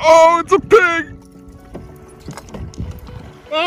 Oh, it's a pig!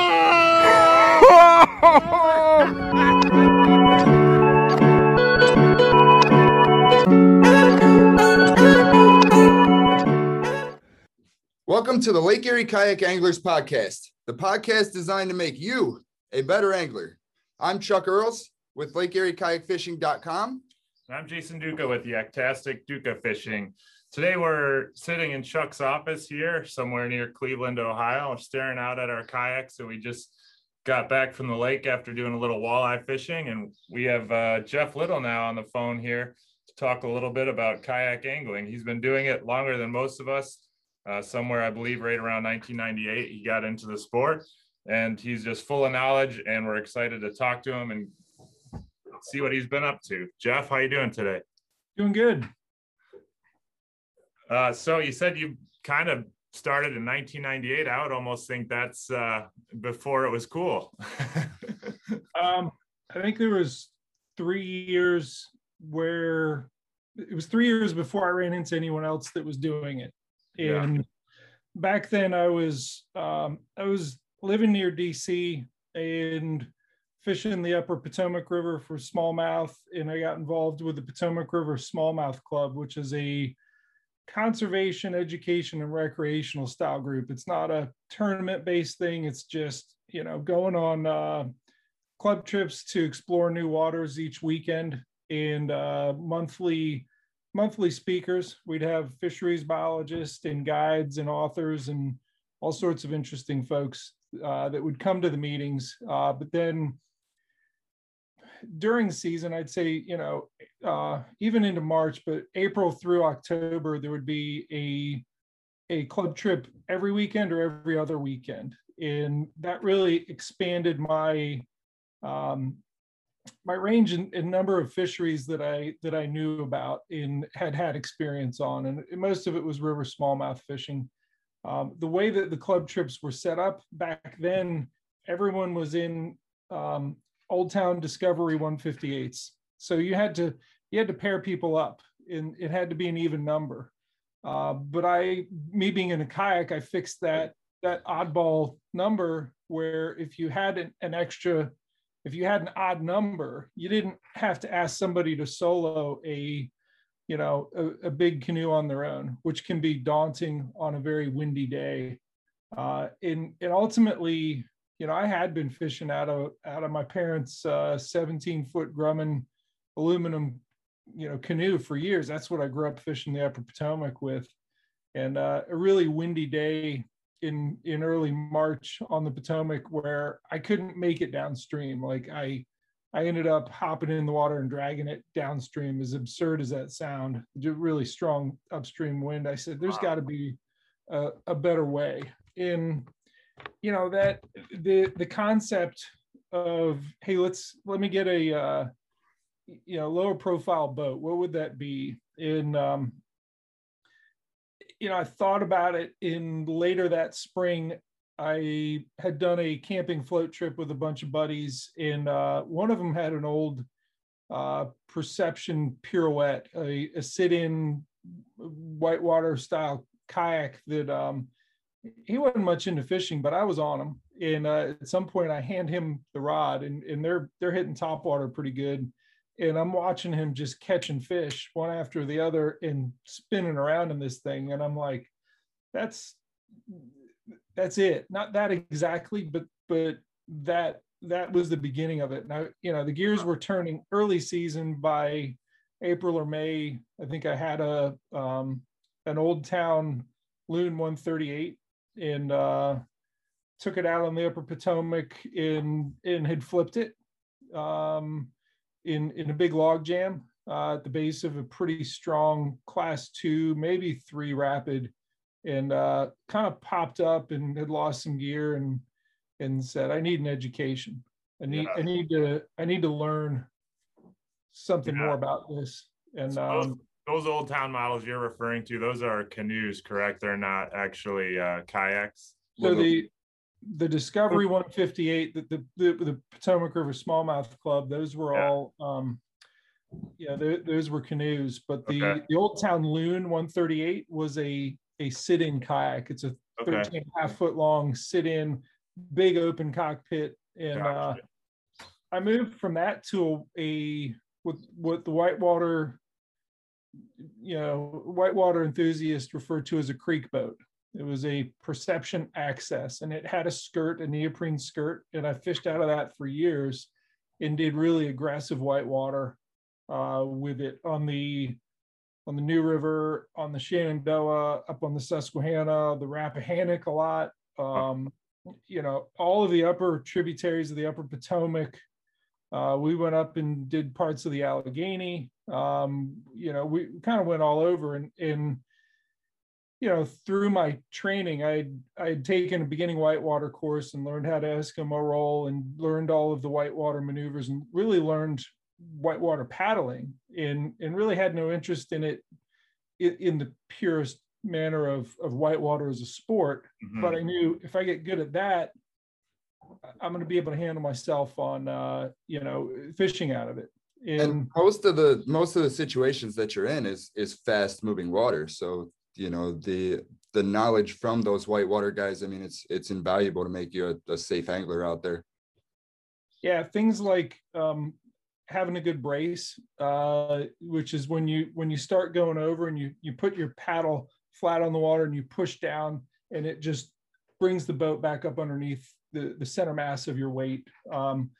Welcome to the Lake Erie Kayak Anglers Podcast, the podcast designed to make you a better angler. I'm Chuck Earls with Lake Erie Kayak Fishing.com. I'm Jason Duca with Yaktastic Duca Fishing. Today we're sitting in Chuck's office here, somewhere near Cleveland, Ohio, staring out at our kayaks, and we just got back from the lake after doing a little walleye fishing, and we have uh, Jeff Little now on the phone here to talk a little bit about kayak angling. He's been doing it longer than most of us. Uh, somewhere, I believe, right around 1998, he got into the sport, and he's just full of knowledge. And we're excited to talk to him and see what he's been up to. Jeff, how you doing today? Doing good. Uh, so you said you kind of started in 1998. I would almost think that's uh, before it was cool. um, I think there was three years where it was three years before I ran into anyone else that was doing it. And yeah. back then I was um, I was living near DC and fishing the upper Potomac River for smallmouth, and I got involved with the Potomac River Smallmouth Club, which is a conservation, education, and recreational style group. It's not a tournament based thing. It's just, you know, going on uh, club trips to explore new waters each weekend and uh, monthly monthly speakers. We'd have fisheries biologists and guides and authors and all sorts of interesting folks uh, that would come to the meetings. Uh, but then during the season, I'd say, you know, uh, even into March, but April through October, there would be a a club trip every weekend or every other weekend, and that really expanded my um, my range and, number of fisheries that I that I knew about and had had experience on, and most of it was river smallmouth fishing. Um, the way that the club trips were set up back then, everyone was in um, Old Town Discovery 158s. So you had to you had to pair people up, and it had to be an even number. Uh, but I, me being in a kayak, I fixed that that oddball number where if you had an, an extra, if you had an odd number, you didn't have to ask somebody to solo a, you know, a, a big canoe on their own, which can be daunting on a very windy day. Uh, and, and ultimately, you know, I had been fishing out of out of my parents' uh, 17 foot Grumman aluminum, you know, canoe for years. That's what I grew up fishing the Upper Potomac with. And uh, a really windy day in in early March on the Potomac where I couldn't make it downstream. Like I I ended up hopping in the water and dragging it downstream. As absurd as that sound, really strong upstream wind. I said, "There's got to be a, a better way." In you know that the the concept of hey let's let me get a uh, you know lower profile boat. What would that be? In um, you know i thought about it in later that spring. I had done a camping float trip with a bunch of buddies and uh, one of them had an old uh, perception pirouette a, a sit-in whitewater style kayak that um, he wasn't much into fishing, but I was on him. And uh, at some point, I hand him the rod, and, and they're they're hitting top water pretty good. And I'm watching him just catching fish one after the other and spinning around in this thing. And I'm like, that's that's it. Not that exactly, but but that that was the beginning of it. Now, you know, the gears were turning early season by April or May. I think I had a um, an old town loon 138 and uh, took it out on the upper Potomac and and had flipped it um, in in a big log jam uh, at the base of a pretty strong class two, maybe three rapid, and uh, kind of popped up and had lost some gear and and said, "I need an education. I need yeah. I need to I need to learn something yeah. more about this." And um, those old town models you're referring to, those are canoes, correct? They're not actually uh, kayaks. So the the Discovery 158, the the, the, the Potomac River Smallmouth Club, those were yeah. all um, yeah, those were canoes. But the okay. the Old Town Loon 138 was a a sit-in kayak. It's a Okay. 13 and a half foot long sit-in, big open cockpit. And uh, I moved from that to a with what the whitewater, you know, whitewater enthusiasts refer to as a creek boat. It was a perception access, and it had a skirt, a neoprene skirt, and I fished out of that for years, and did really aggressive whitewater uh, with it on the on the New River, on the Shenandoah, up on the Susquehanna, the Rappahannock a lot. Um, you know, all of the upper tributaries of the upper Potomac. Uh, we went up and did parts of the Allegheny. Um, you know, we kind of went all over and, and you know, through my training, I I had taken a beginning whitewater course and learned how to Eskimo roll and learned all of the whitewater maneuvers and really learned whitewater paddling and and really had no interest in it in, in the purest manner of of whitewater as a sport Mhm. but i knew if i get good at that i'm going to be able to handle myself on uh you know fishing out of it and, and most of the most of the situations that you're in is is fast moving water. So you know the the knowledge from those whitewater guys i mean it's it's invaluable to make you a, a safe angler out there. Yeah things like um having a good brace uh which is when you when you start going over and you you put your paddle flat on the water and you push down and it just brings the boat back up underneath the the center mass of your weight. Um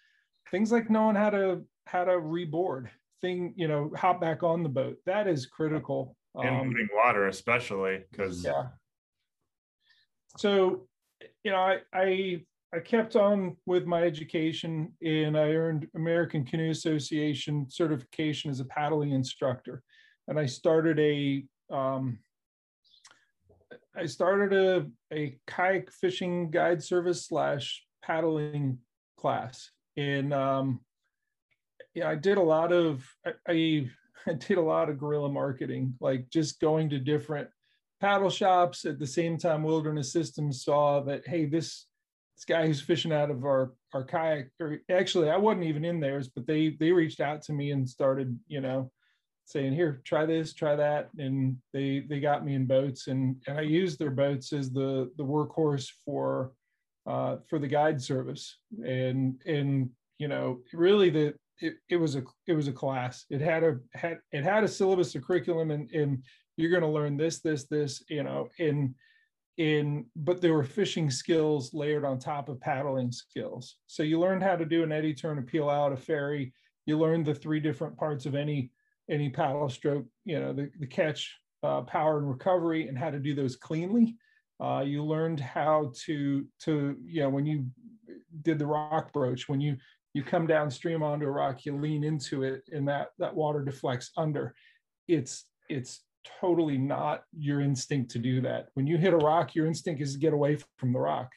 things like knowing how to how to reboard thing you know hop back on the boat. That is critical in Um, moving water, especially because yeah. So you know i i i kept on with my education and i earned american canoe association certification as a paddling instructor. And i started a um i started a a kayak fishing guide service slash paddling class. In um yeah i did a lot of I, I did a lot of guerrilla marketing like just going to different paddle shops at the same time wilderness systems saw that hey this this guy who's fishing out of our our kayak or actually i wasn't even in theirs but they they reached out to me and started you know saying here try this try that and they they got me in boats and and i used their boats as the the workhorse for uh for the guide service and and you know really the it, was a it was a class. It had a had it had a syllabus a curriculum and and you're going to learn this this this you know in in but there were fishing skills layered on top of paddling skills. So you learned how to do an eddy turn a peel out a ferry. You learned the three different parts of any any paddle stroke you know the, the catch uh, power and recovery and how to do those cleanly. Uh, you learned how to to you know when you did the rock broach when you you come downstream onto a rock you lean into it and that that water deflects under. It's it's totally not your instinct to do that. When you hit a rock your instinct is to get away from the rock.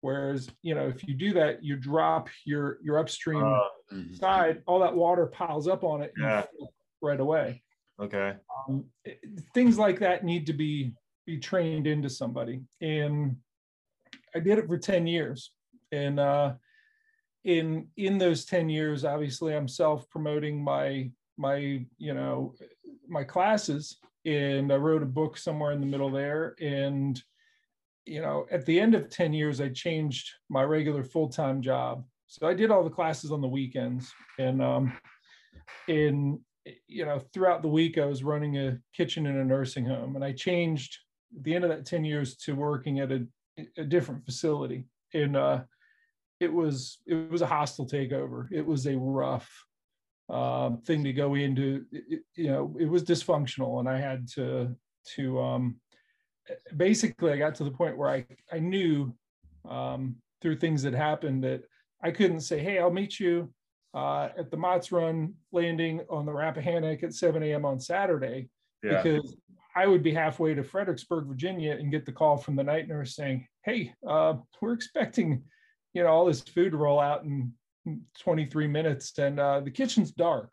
Whereas you know if you do that you drop your your upstream uh, side all that water piles up on it and you Yeah. right away. Okay, um, it- things like that need to be be trained into somebody. And i did it for 10 years. And uh in in those 10 years obviously i'm self promoting my my you know my classes and i wrote a book somewhere in the middle there and you know at the end of 10 years i changed my regular full-time job. So i did all the classes on the weekends and um in you know throughout the week i was running a kitchen in a nursing home and i changed at the end of that 10 years to working at a, a different facility. And uh it was it was a hostile takeover it was a rough um, thing to go into it, you know it was dysfunctional and i had to to um basically i got to the point where i i knew um through things that happened that i couldn't say hey i'll meet you uh, at the Mott's Run landing on the Rappahannock at 7 a.m. on Saturday yeah, because I would be halfway to Fredericksburg, Virginia, and get the call from the night nurse saying, "Hey, uh, we're expecting, you know, all this food roll out in 23 minutes, and uh, the kitchen's dark.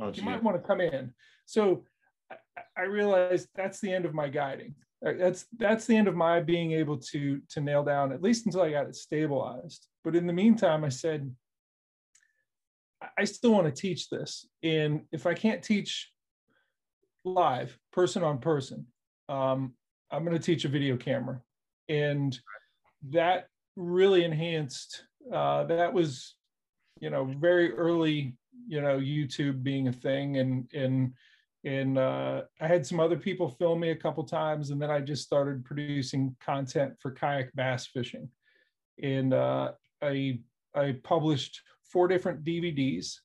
oh, You might want to come in." So I, I realized that's the end of my guiding. Uh, That's that's the end of my being able to to nail down at least until I got it stabilized. But in the meantime, I said, I- I still want to teach this, and if I can't teach live, person on person, um, I'm going to teach a video camera, and that really enhanced. Uh, that was, you know, very early. You know, YouTube being a thing, and and and uh, I had some other people film me a couple times, and then I just started producing content for kayak bass fishing, and uh, I I published four different DVDs.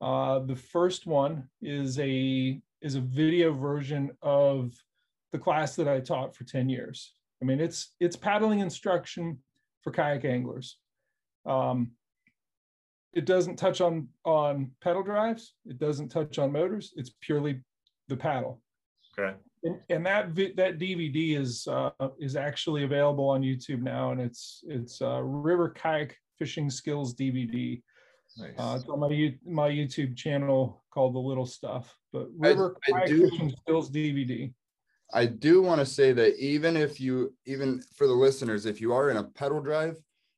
Uh, the first one is a is a video version of the class that I taught for 10 years. I mean, it's it's paddling instruction for kayak anglers. Um, it doesn't touch on on pedal drives. It doesn't touch on motors. It's purely the paddle. Okay. And, and that that DVD is uh, is actually available on YouTube now, and it's it's uh, River Kayak Fishing Skills DVD. Nice. Uh, it's on my my YouTube channel called The Little Stuff, but I- River I Kayak do- Fishing Skills DVD. I do want to say that even if you, even for the listeners, if you are in a pedal drive,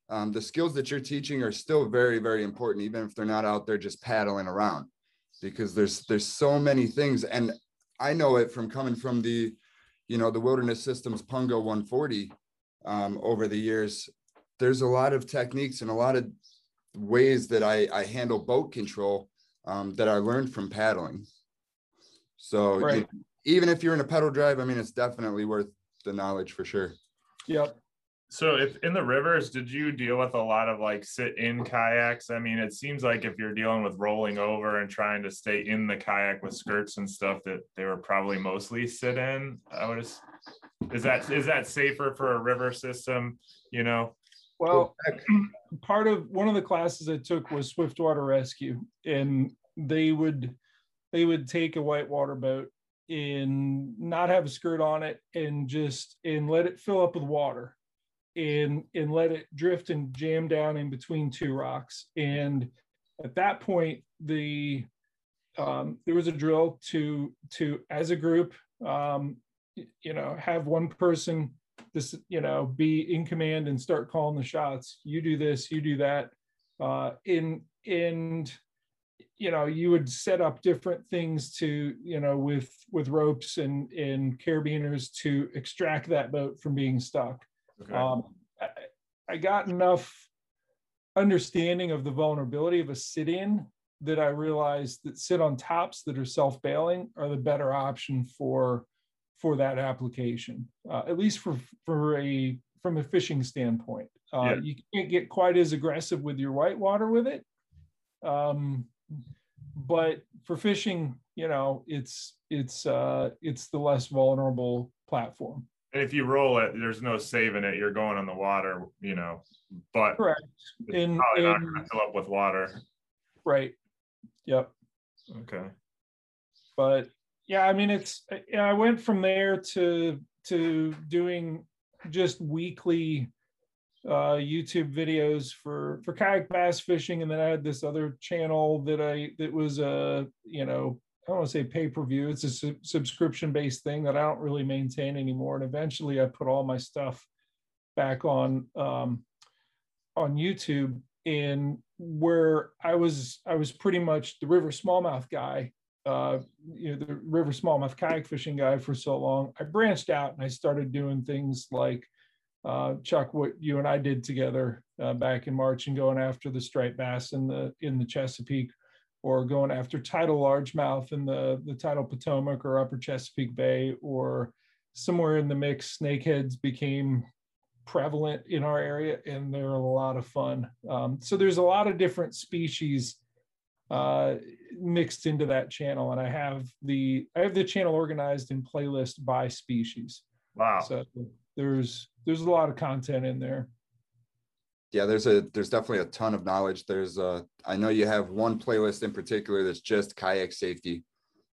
um, the skills that you're teaching are still very, very important, even if they're not out there just paddling around. Because there's there's so many things, and I know it from coming from the, you know, the Wilderness Systems Pungo 140 um, over the years. There's a lot of techniques and a lot of ways that I I handle boat control um, that I learned from paddling. So you Right. Even if you're in a pedal drive, I mean, it's definitely worth the knowledge for sure. Yep. So if in the rivers, did you deal with a lot of like sit in kayaks? I mean, it seems like if you're dealing with rolling over and trying to stay in the kayak with skirts and stuff, that they were probably mostly sit in. I would just, is that is that safer for a river system? You know? Well, part of one of the classes I took was Swiftwater Rescue, and they would they would take a whitewater boat and not have a skirt on it and just and let it fill up with water and and let it drift and jam down in between two rocks. And at that point the um, there was a drill to to as a group um, you know have one person this you know be in command and start calling the shots. You do this you do that. Uh in and you know you would set up different things to you know with with ropes and and carabiners to extract that boat from being stuck Okay. um I, I got enough understanding of the vulnerability of a sit-in that i realized that sit on tops that are self-bailing are the better option for for that application uh, at least for for a from a fishing standpoint uh, Yeah. you can't get quite as aggressive with your whitewater with it um, but for fishing you know it's it's uh it's the less vulnerable platform And if you roll it, there's no saving it. You're going on the water, you know, but correct it's in, probably not in gonna fill up with water. right yep Okay. but yeah i mean it's yeah, i went from there to to doing just weekly uh youtube videos for for kayak bass fishing. And then i had this other channel that i that was a you know i don't want to say pay-per-view. It's a sub- subscription based thing that i don't really maintain anymore. And eventually i put all my stuff back on um on youtube. And where i was i was pretty much the river smallmouth guy uh, you know, the river smallmouth kayak fishing guy for so long, I branched out and I started doing things like uh, Chuck, what you and I did together uh, back in March, and going after the striped bass in the in the Chesapeake, or going after tidal largemouth in the the tidal Potomac or Upper Chesapeake Bay, or somewhere in the mix, snakeheads became prevalent in our area, and they're a lot of fun. Um, so there's a lot of different species uh, mixed into that channel and i have the i have the channel organized in playlist by species Wow. so there's there's a lot of content in there Yeah, there's a there's definitely a ton of knowledge. There's uh I know you have one playlist in particular that's just kayak safety.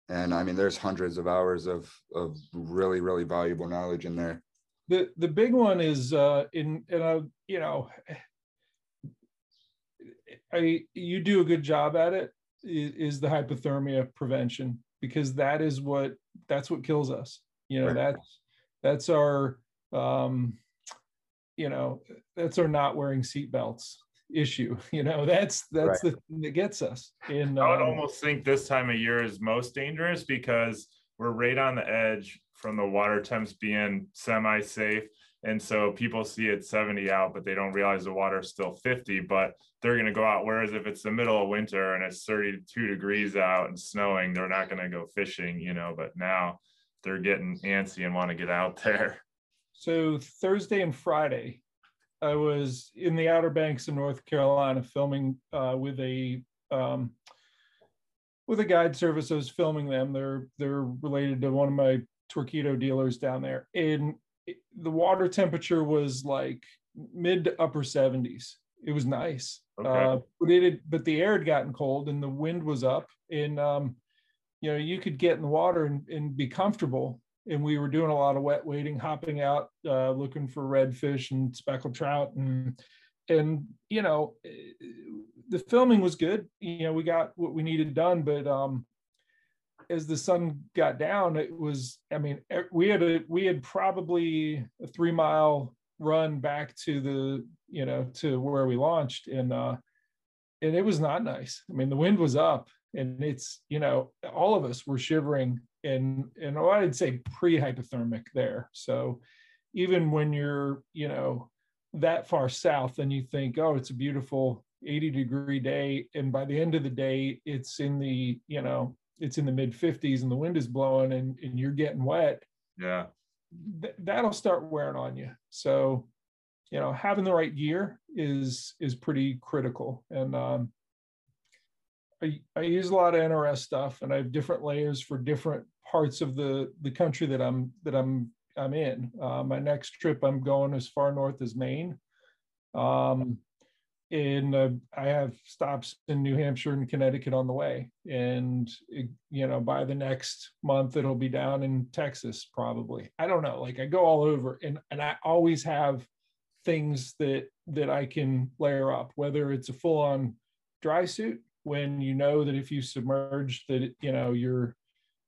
And I mean there's hundreds of hours of of really, really valuable knowledge in there. the the big one is uh in and uh you know i you do a good job at it is the hypothermia prevention because that is what that's what kills us you know Right. that's that's our um you know that's our not wearing seatbelts issue you know that's that's the thing that gets us in I would um, almost think this time of year is most dangerous because we're right on the edge from the water temps being semi-safe. And so people see it 70 out, but they don't realize the water is still 50, but they're going to go out. Whereas if it's the middle of winter and it's 32 degrees out and snowing, they're not going to go fishing, you know, but now they're getting antsy and want to get out there. So Thursday and Friday, I was in the Outer Banks of North Carolina filming uh, with a um, with a guide service. I was filming them. They're they're related to one of my Torqeedo dealers down there. And the water temperature was like mid to upper 70s. It was nice. Okay. Uh, but it had, but the air had gotten cold and the wind was up and um, you know you could get in the water and, and be comfortable and we were doing a lot of wet wading hopping out uh, looking for redfish and speckled trout and and you know the filming was good. You know we got what we needed done but um as the sun got down it was i mean we had a we had probably a three mile run back to the you know to where we launched and uh and it was not nice. I mean the wind was up and it's you know all of us were shivering and and i'd say pre-hypothermic there. So even when you're you know that far south and you think oh it's a beautiful 80 degree day and by the end of the day it's in the you know it's in the mid 50s and the wind is blowing and, and you're getting wet. Yeah. Th- that'll start wearing on you. So you know having the right gear is is pretty critical. And um I, I use a lot of NRS stuff and I have different layers for different parts of the the country that I'm that I'm I'm in. Uh, my next trip I'm going as far north as Maine. Um, and uh, I have stops in New Hampshire and Connecticut on the way. And, it, you know, by the next month, it'll be down in Texas, probably. I don't know. Like I go all over and, and I always have things that, that I can layer up, whether it's a full on dry suit when you know that if you submerge that, you know, you're,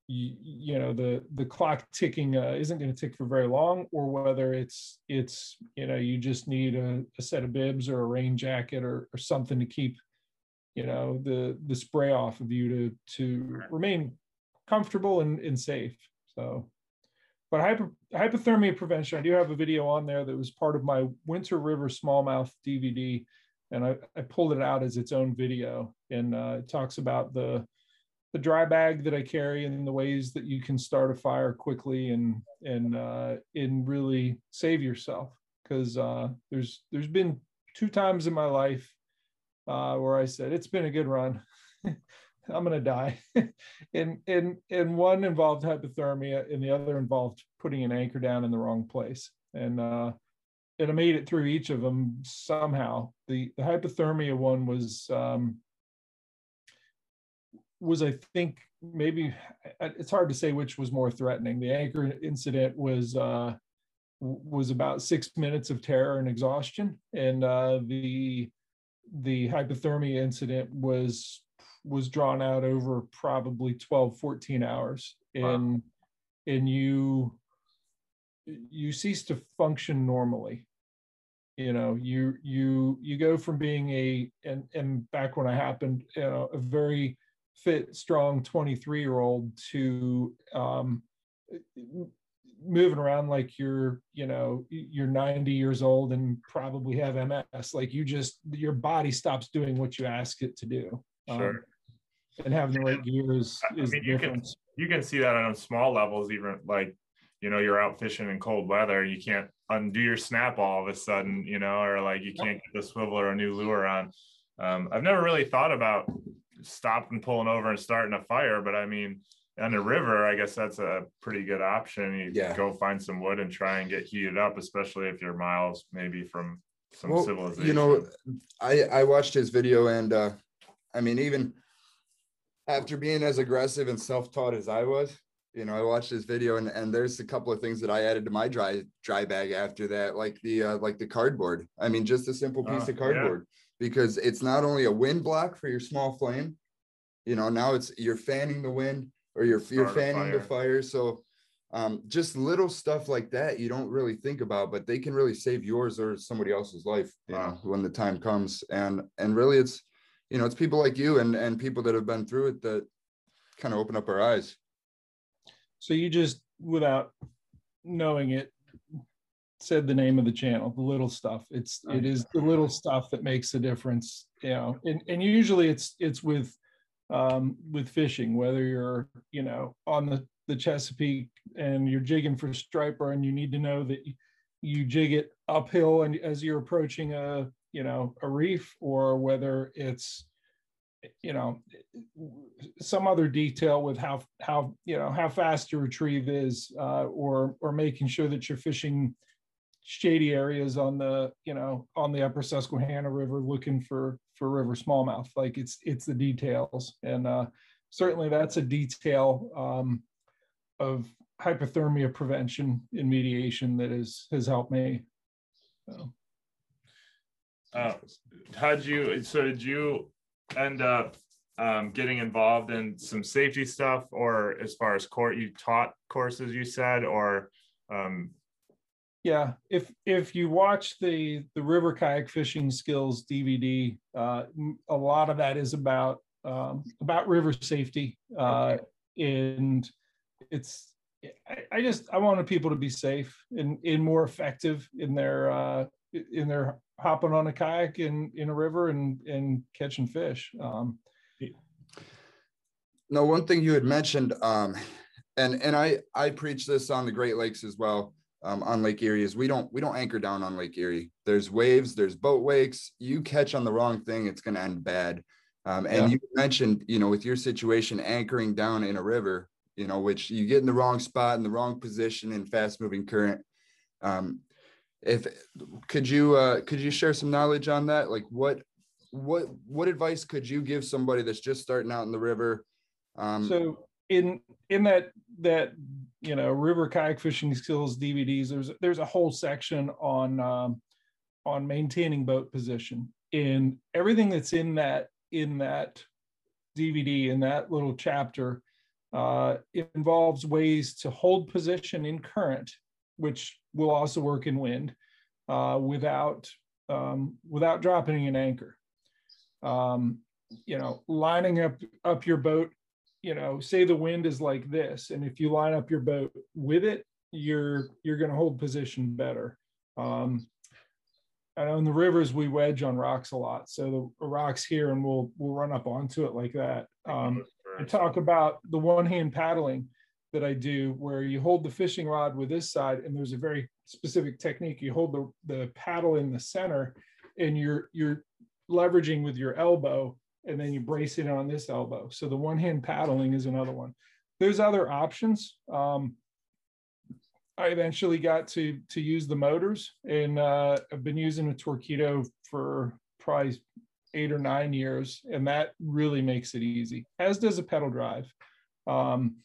you, you know the the clock ticking uh, isn't going to tick for very long or whether it's it's you know you just need a, a set of bibs or a rain jacket or, or something to keep you know the the spray off of you to to remain comfortable and, and safe. So but hyper, hypothermia prevention i do have a video on there that was part of my winter river smallmouth dvd and i, I pulled it out as its own video. And uh, it talks about the the dry bag that I carry and the ways that you can start a fire quickly and and uh, and really save yourself. Because uh, there's there's been two times in my life uh, where I said it's been a good run. I'm gonna die, and and and one involved hypothermia, and the other involved putting an anchor down in the wrong place, and uh, and I made it through each of them somehow. The the hypothermia one was um, was I think maybe it's hard to say which was more threatening. The anchor incident was uh, was about six minutes of terror and exhaustion, and uh, the the hypothermia incident was was drawn out over probably 12 14 hours and wow. and you you cease to function normally you know you you you go from being a and and back when it happened you know a very fit, strong 23 year old to um, moving around like you're, you know, you're 90 years old and probably have MS. Like you just, your body stops doing what you ask it to do. Um, sure. Um, and having the right gear is, is I mean, you can, you can see that on small levels, even like, you know, you're out fishing in cold weather, you can't undo your snap all of a sudden, you know, or like you can't get the swivel or a new lure on. Um, I've never really thought about stopping pulling over and starting a fire. But I mean, on the river, I guess that's a pretty good option. You yeah. go find some wood and try and get heated up, especially if you're miles maybe from some well, civilization. You know, I I watched his video and uh I mean even after being as aggressive and self-taught as I was, you know, I watched this video and, and there's a couple of things that I added to my dry dry bag after that, like the uh, like the cardboard. I mean, just a simple piece uh, of cardboard because it's not only a wind block for your small flame, you know, now it's you're fanning the wind or you're you're fanning the fire. So um, just little stuff like that you don't really think about, but they can really save yours or somebody else's life, you wow. know, when the time comes. And and really it's you know, it's people like you and and people that have been through it that kind of open up our eyes. So you just, without knowing it, said the name of the channel, the little stuff. It's it is the little stuff that makes the difference. You know, and, and usually it's it's with um, with fishing, whether you're you know on the the Chesapeake and you're jigging for striper, and you need to know that you jig it uphill and as you're approaching a you know a reef, or whether it's you know some other detail with how how you know how fast your retrieve is uh, or or making sure that you're fishing shady areas on the you know on the upper susquehanna river looking for for river smallmouth. Like it's it's the details. And uh certainly that's a detail um of hypothermia prevention in mediation that is has helped me. So. uh, how'd you so did you end up um, getting involved in some safety stuff or as far as court you taught courses you said or um, yeah, if if you watch the the river kayak fishing skills DVD, uh, a lot of that is about um, about river safety, uh, and it's I, I, just I wanted people to be safe and, and more effective in their uh, in their hopping on a kayak in in a river and and catching fish. Um, no, one thing you had mentioned, um, and and I I preach this on the Great Lakes as well um, on Lake Erie is we don't we don't anchor down on Lake Erie. There's waves, there's boat wakes. You catch on the wrong thing, it's going to end bad. Um, and yeah. you mentioned, you know, with your situation, anchoring down in a river, you know, which you get in the wrong spot in the wrong position in fast moving current. Um, if could you uh, could you share some knowledge on that? Like what what what advice could you give somebody that's just starting out in the river? Um, so in in that that you know river kayak fishing skills DVDs, there's there's a whole section on um, on maintaining boat position. And everything that's in that in that DVD in that little chapter uh, involves ways to hold position in current, which will also work in wind, uh, without um, without dropping an anchor. Um, you know, lining up up your boat you know, say the wind is like this, and if you line up your boat with it, you're you're going to hold position better. Um, and on the rivers, we wedge on rocks a lot, so the rocks here, and we'll we'll run up onto it like that. Um, I talk about the one hand paddling that I do, where you hold the fishing rod with this side, and there's a very specific technique. You hold the the paddle in the center, and you're you're leveraging with your elbow and then you brace it on this elbow. So the one hand paddling is another one. There's other options. Um, I eventually got to to use the motors, and uh, I've been using a Torqeedo for probably eight or nine years, and that really makes it easy. As does a pedal drive. Um,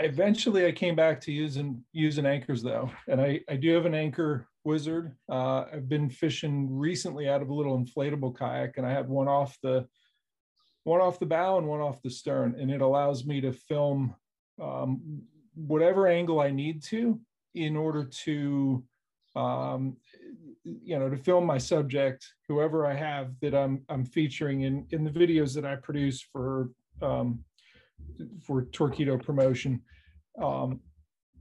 eventually, I came back to using using anchors though, and I I do have an anchor Wizard. Uh, I've been fishing recently out of a little inflatable kayak, and I have one off the one off the bow and one off the stern, and it allows me to film um, whatever angle I need to in order to um, you know to film my subject, whoever I have that I'm I'm featuring in in the videos that I produce for um, for Torqeedo promotion. Um,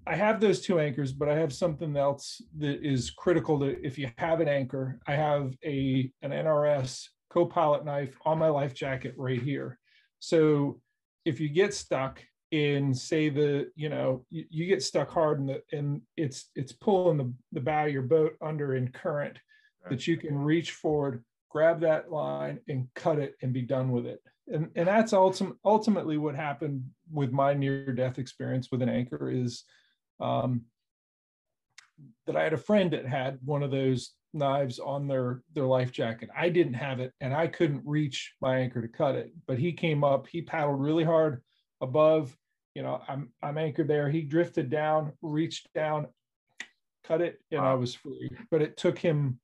I have those two anchors, but I have something else that is critical to if you have an anchor. I have a an NRS co-pilot knife on my life jacket right here. So if you get stuck in say the you know you, you get stuck hard and the and it's it's pulling the, the bow of your boat under in current right. that you can reach forward grab that line and cut it and be done with it and and that's ultim- ultimately what happened with my near death experience with an anchor is um, that I had a friend that had one of those knives on their their life jacket. I didn't have it, and I couldn't reach my anchor to cut it. But he came up, he paddled really hard above. You know, I'm I'm anchored there. He drifted down, reached down, cut it, and wow. I was free. But it took him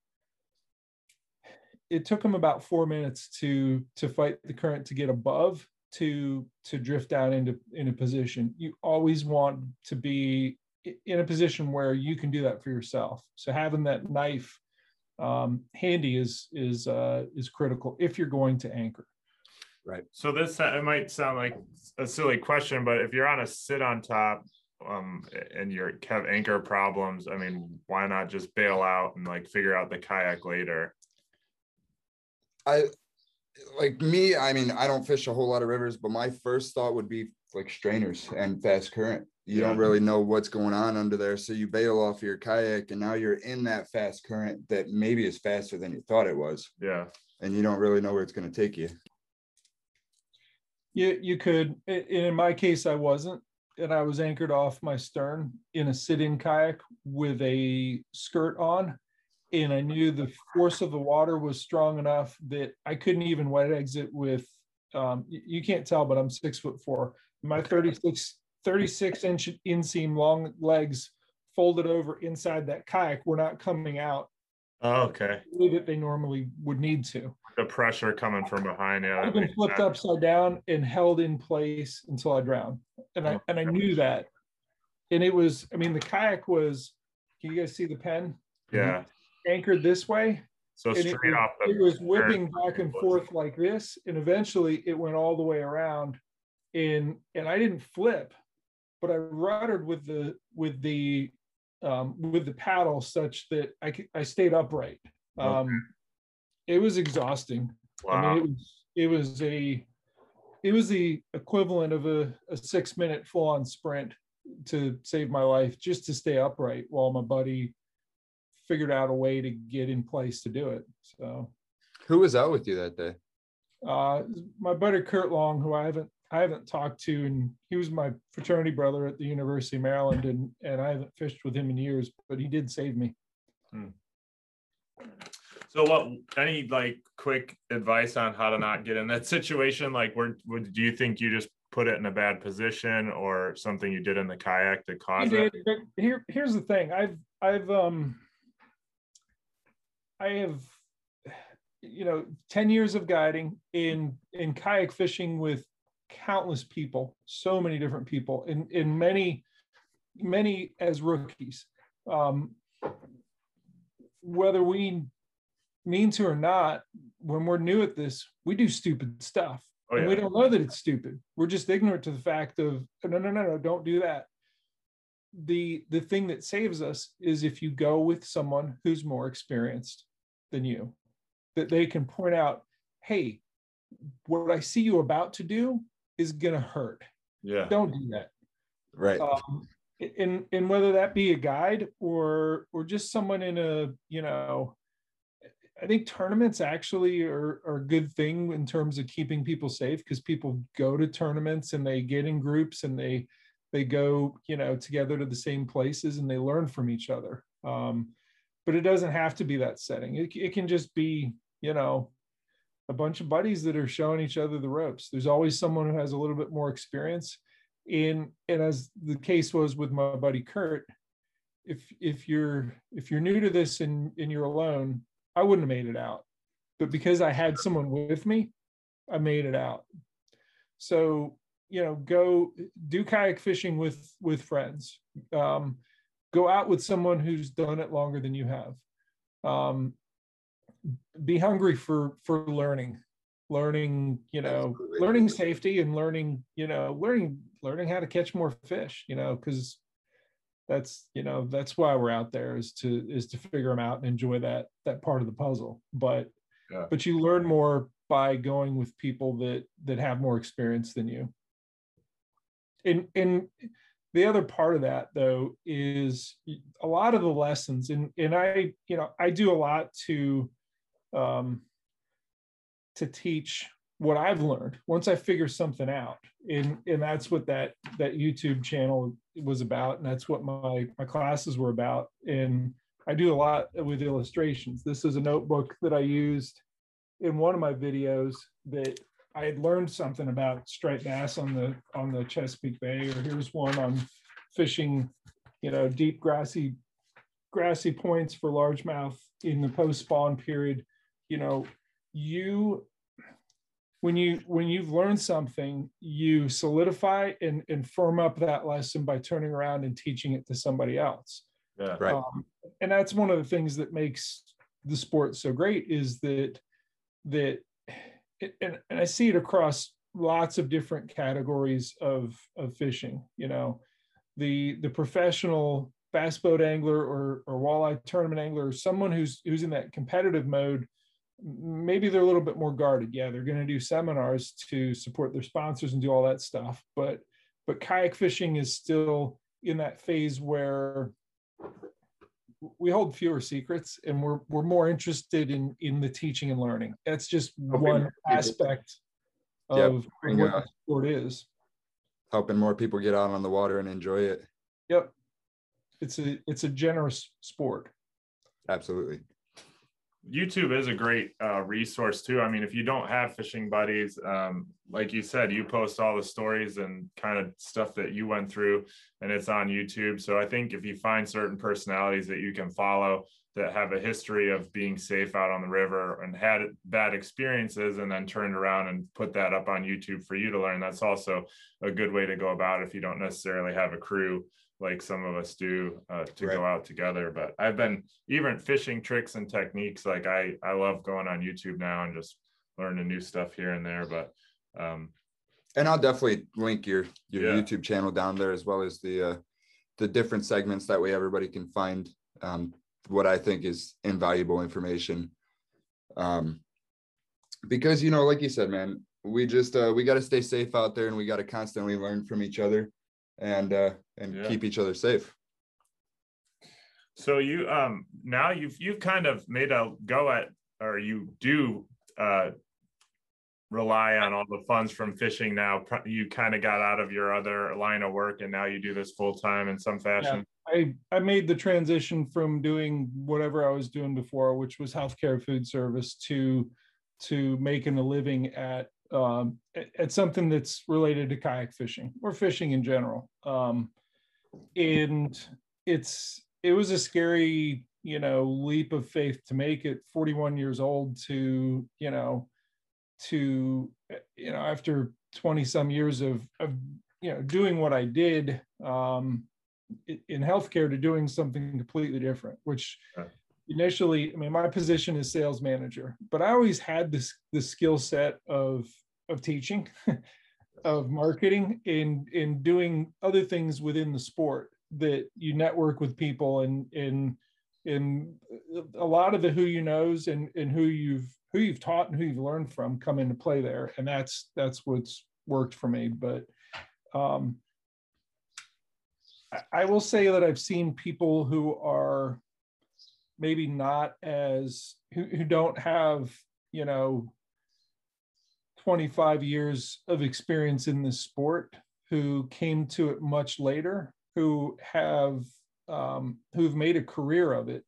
it took him about four minutes to to fight the current to get above to to drift down into in a position. You always want to be in a position where you can do that for yourself. So having that knife um, handy is is uh, is critical if you're going to anchor. Right. So this, uh, it might sound like a silly question, but if you're on a sit on top, um, and you're have anchor problems, I mean, why not just bail out and like figure out the kayak later? I like me, I mean, I don't fish a whole lot of rivers, but my first thought would be like strainers and fast current. You don't really know what's going on under there. So you bail off your kayak and now you're in that fast current that maybe is faster than you thought it was. Yeah, And you don't really know where it's going to take you. You you could. i- In my case, I wasn't, and I was anchored off my stern in a sit-in kayak with a skirt on, and I knew the force of the water was strong enough that I couldn't even wet exit with. Um, you can't tell, but I'm six foot four. My 36 36 inch inseam long legs folded over inside that kayak were not coming out oh, okay, the way that they normally would need to. the pressure coming from behind, yeah. I've been flipped sense. upside down and held in place until I drowned. And I, Oh, and I knew that. And it was, I mean, the kayak was, can you guys see the pen? Yeah, Anchored this way. so it straight was- off. the It was whipping back and forth like this. And eventually it went all the way around in, and I didn't flip, but I ruddered with the, with the, um, with the paddle such that I I stayed upright. Okay. Um, it was exhausting. I Wow, mean, it was it was a it was the equivalent of a, a six minute full on sprint to save my life just to stay upright while my buddy figured out a way to get in place to do it. So Who was out with you that day? uh my buddy Kurt Long, who I haven't I haven't talked to, and he was my fraternity brother at the University of Maryland, and and I haven't fished with him in years, but he did save me. so what, any like quick advice on how to not get in that situation? Like, where, would, do you think you just put it in a bad position or something you did in the kayak that caused cause it? here, here's the thing. I've, I've, um, I have, you know, 10 years of guiding in, in kayak fishing with countless people, so many different people in, in many, many as rookies. Um, whether we mean to or not, when we're new at this, we do stupid stuff. Oh, And we don't know that it's stupid. We're just ignorant to the fact of no, no, no, no, don't do that. The the thing that saves us is if you go with someone who's more experienced than you, that they can point out, hey, what I see you about to do is gonna hurt. Yeah, Don't do that. Right. Um, and and whether that be a guide or or just someone in a you know i think tournaments actually are, are a good thing in terms of keeping people safe because people go to tournaments and they get in groups and they they go you know together to the same places and they learn from each other um, but it doesn't have to be that setting it, it can just be you know a bunch of buddies that are showing each other the ropes there's always someone who has a little bit more experience in and as the case was with my buddy Kurt, if if you're if you're new to this and and you're alone, I wouldn't have made it out. But because I had someone with me, I made it out. So you know, go do kayak fishing with with friends. Um, go out with someone who's done it longer than you have. Um, be hungry for for learning learning you know Absolutely. learning safety and learning you know learning learning how to catch more fish you know because that's you know that's why we're out there is to is to figure them out and enjoy that that part of the puzzle but Yeah. but you learn more by going with people that that have more experience than you and and the other part of that though is a lot of the lessons and and i you know i do a lot to um to teach what i've learned once i figure something out. And and that's what that that youtube channel was about and that's what my my classes were about. And i do a lot with illustrations. This is a notebook that i used in one of my videos that I had learned something about striped bass on the on the Chesapeake Bay, or here's one on fishing, you know, deep grassy grassy points for largemouth in the post spawn period. You know, you when you when you've learned something, you solidify and and firm up that lesson by turning around and teaching it to somebody else. yeah, Right. Um, and that's one of the things that makes the sport so great is that that it, and, and I see it across lots of different categories of of fishing. You know, the the professional bass boat angler or or walleye tournament angler, or someone who's who's in that competitive mode, maybe they're a little bit more guarded. Yeah, they're going to do seminars to support their sponsors and do all that stuff, but but kayak fishing is still in that phase where we hold fewer secrets and we're we're more interested in in the teaching and learning. That's just one aspect of what the sport is. Helping more people get out on the water and enjoy it. Yep. It's a it's a generous sport. Absolutely. YouTube is a great uh, resource too. I mean, if you don't have fishing buddies, um, like you said, you post all the stories and kind of stuff that you went through, and it's on YouTube. So I think if you find certain personalities that you can follow that have a history of being safe out on the river and had bad experiences, and then turned around and put that up on YouTube for you to learn, that's also a good way to go about if you don't necessarily have a crew like some of us do uh, to right. go out together. But I've been even fishing tricks and techniques. Like I, I love going on YouTube now and just learning new stuff here and there. But um, and I'll definitely link your your yeah. YouTube channel down there as well as the uh, the different segments. That way, everybody can find um, what I think is invaluable information. Um, because you know, like you said, man, we just uh, we got to stay safe out there, and we got to constantly learn from each other and uh, and yeah. keep each other safe. So you um now you've you've kind of made a go at or you do uh rely on all the funds from fishing now you kind of got out of your other line of work and now you do this full time in some fashion yeah, i i made the transition from doing whatever i was doing before which was healthcare food service to to making a living at um, at something that's related to kayak fishing or fishing in general. Um, and it's it was a scary you know leap of faith to make it 41 years old to you know to you know after 20 some years of of you know doing what I did um, in healthcare to doing something completely different, which initially, I mean, my position is sales manager, but I always had this the skill set of of teaching, of marketing, in in doing other things within the sport that you network with people and in in a lot of the who you knows and and who you've who you've taught and who you've learned from come into play there, and that's that's what's worked for me. But um, I will say that I've seen people who are maybe not as who, who don't have you know 25 years of experience in this sport who came to it much later who have um, who've made a career of it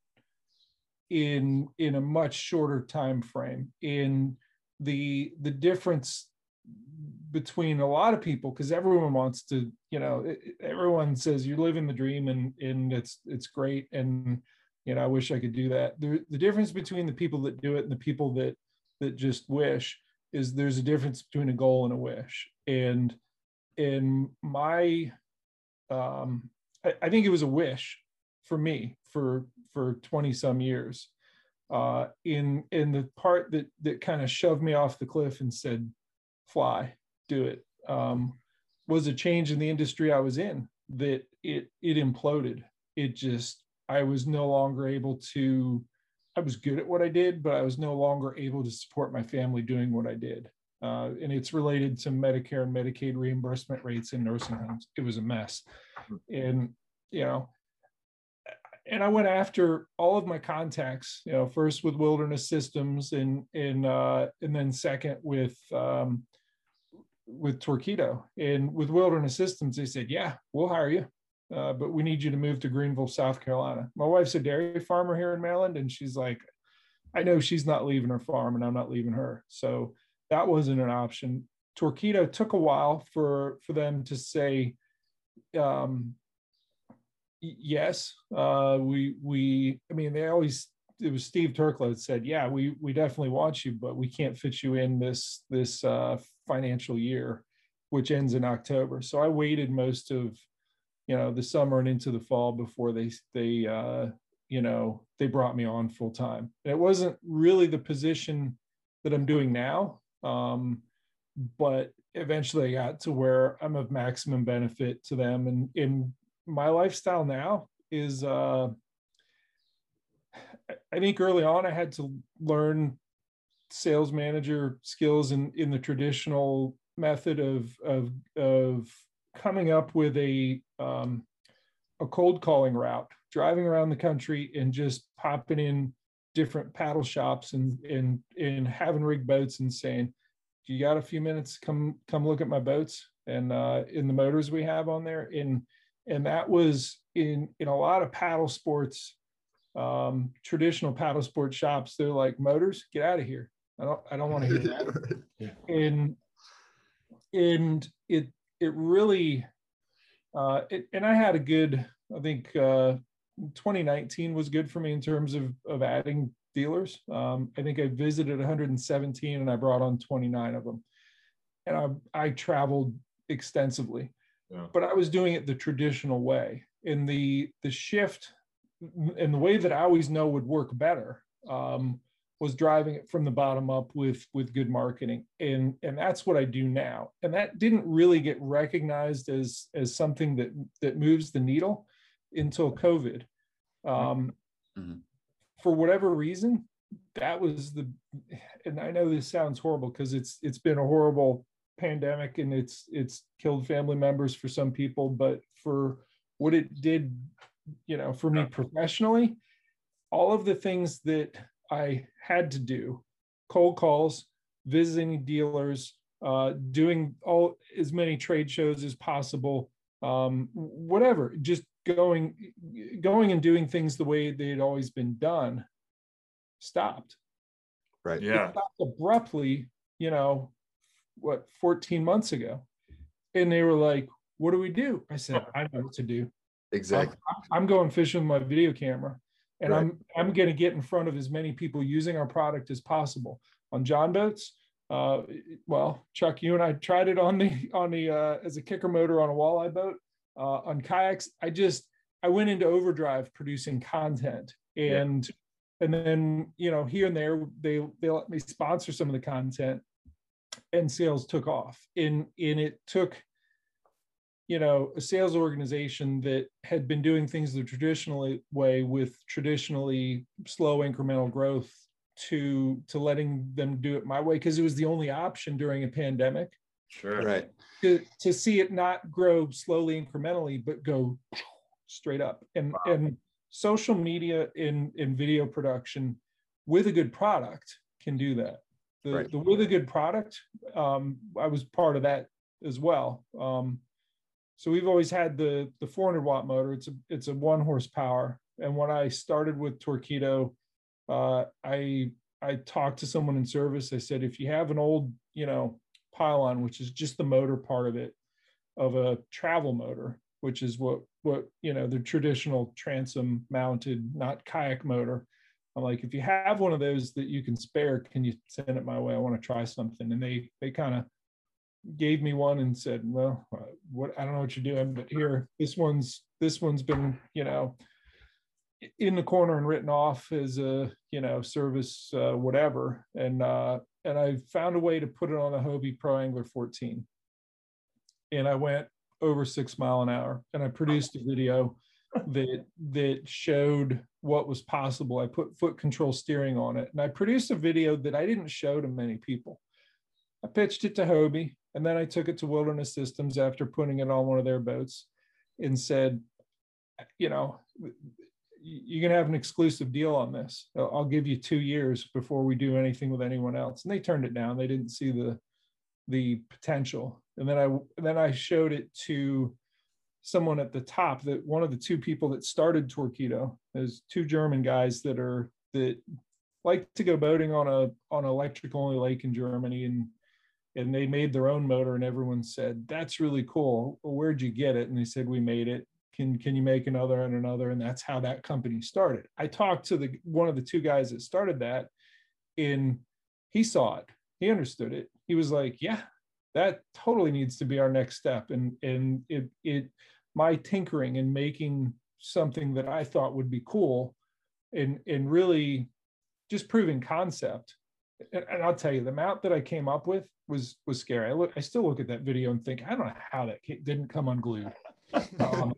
in in a much shorter time frame. In the the difference between a lot of people because everyone wants to you know everyone says you're living the dream and and it's it's great. And you know, I wish I could do that. The, the difference between the people that do it and the people that that just wish is there's a difference between a goal and a wish. And in my um I, I think it was a wish for me for for 20 some years. Uh in in the part that that kind of shoved me off the cliff and said, fly, do it. Um was a change in the industry I was in that it it imploded. It just I was no longer able to, I was good at what I did, but I was no longer able to support my family doing what I did. Uh, and it's related to Medicare and Medicaid reimbursement rates in nursing homes. It was a mess. And, you know, and I went after all of my contacts, you know, first with Wilderness Systems and, and, uh, and then second with, um, with Torqeedo and with Wilderness Systems, they said, yeah, we'll hire you uh, but we need you to move to Greenville, South Carolina. My wife's a dairy farmer here in Maryland, and she's like, I know she's not leaving her farm, and I'm not leaving her. So that wasn't an option. Torqeedo took a while for for them to say, um, yes, uh, we we. I mean, they always it was Steve Turkle that said, yeah, we we definitely want you, but we can't fit you in this this uh, financial year, which ends in October. So I waited most of you know the summer and into the fall before they they uh, you know they brought me on full time. It wasn't really the position that I'm doing now. Um, but eventually I got to where I'm of maximum benefit to them. And in my lifestyle now is, uh, I think early on I had to learn sales manager skills in, in the traditional method of, of, of coming up with a, um, a cold calling route, driving around the country and just popping in different paddle shops and, and, and having rig boats and saying, you got a few minutes? Come come look at my boats and uh in the motors we have on there. And and that was in in a lot of paddle sports um traditional paddle sport shops they're like motors get out of here. I don't i don't want to hear that. Yeah. and and it it really uh it, and i had a good i think uh 2019 was good for me in terms of of adding dealers. Um, I think I visited 117 and I brought on 29 of them. And I, I traveled extensively, yeah. but I was doing it the traditional way. In the the shift and the way that I always know would work better um, was driving it from the bottom up with with good marketing, and and that's what I do now. And that didn't really get recognized as as something that that moves the needle until COVID. Um, mm-hmm for whatever reason, that was the and I know this sounds horrible because it's it's been a horrible pandemic and it's it's killed family members for some people, but for what it did, you know, for me professionally, all of the things that I had to do, cold calls, visiting dealers, uh, doing all as many trade shows as possible, um, whatever, just going going and doing things the way they'd always been done stopped. Right. Yeah. Abruptly you know what 14 months ago. And they were like what do we do? I said i know what to do. Exactly. I'm, I'm going fishing with my video camera and right. i'm i'm going to get in front of as many people using our product as possible on john boats uh, well chuck you and i tried it on the on the uh, as a kicker motor on a walleye boat uh, on kayaks i just i went into overdrive producing content and yeah. and then you know here and there they they let me sponsor some of the content and sales took off in in it took you know a sales organization that had been doing things the traditional way with traditionally slow incremental growth to to letting them do it my way because it was the only option during a pandemic Sure. Right. To, to see it not grow slowly incrementally, but go straight up. And wow. and social media in in video production with a good product can do that. The, right. the with a good product, um, I was part of that as well. Um, so we've always had the the 400 watt motor. It's a it's a one horsepower. And when I started with Torqeedo, uh, I I talked to someone in service. I said, if you have an old, you know, pylon, which is just the motor part of it, of a travel motor, which is what what you know the traditional transom mounted, not kayak motor. I'm like, if you have one of those that you can spare, can you send it my way? I want to try something. And they they kind of gave me one and said, well, uh, what I don't know what you're doing, but here, this one's this one's been you know in the corner and written off as a you know service uh, whatever and uh and I found a way to put it on a Hobie Pro Angler 14. And I went over six mile an hour and I produced a video that that showed what was possible. I put foot control steering on it and I produced a video that I didn't show to many people. I pitched it to Hobie and then I took it to Wilderness Systems after putting it on one of their boats and said, you know, you're going to have an exclusive deal on this. I'll give you two years before we do anything with anyone else. And they turned it down. They didn't see the the potential. And then I then I showed it to someone at the top that one of the two people that started Torqeedo. There's two German guys that are that like to go boating on a on an electric only lake in Germany and and they made their own motor and everyone said that's really cool. Well, where'd you get it? And they said we made it. Can can you make another and another? And that's how that company started. I talked to the one of the two guys that started that and he saw it. He understood it. He was like yeah that totally needs to be our next step. And and it it my tinkering and making something that i thought would be cool and and really just proving concept and, and I'll tell you, the mount that I came up with was was scary. I look, I still look at that video and think, I don't know how that didn't come unglued. Um,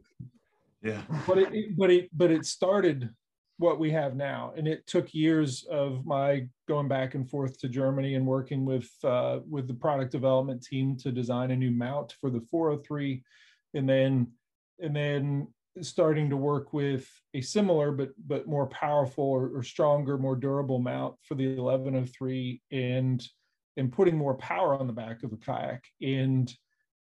yeah, but it, it, but it but it started what we have now, and it took years of my going back and forth to Germany and working with uh, with the product development team to design a new mount for the 403, and then and then starting to work with a similar but but more powerful or, or, stronger, more durable mount for the 1103 and and putting more power on the back of the kayak and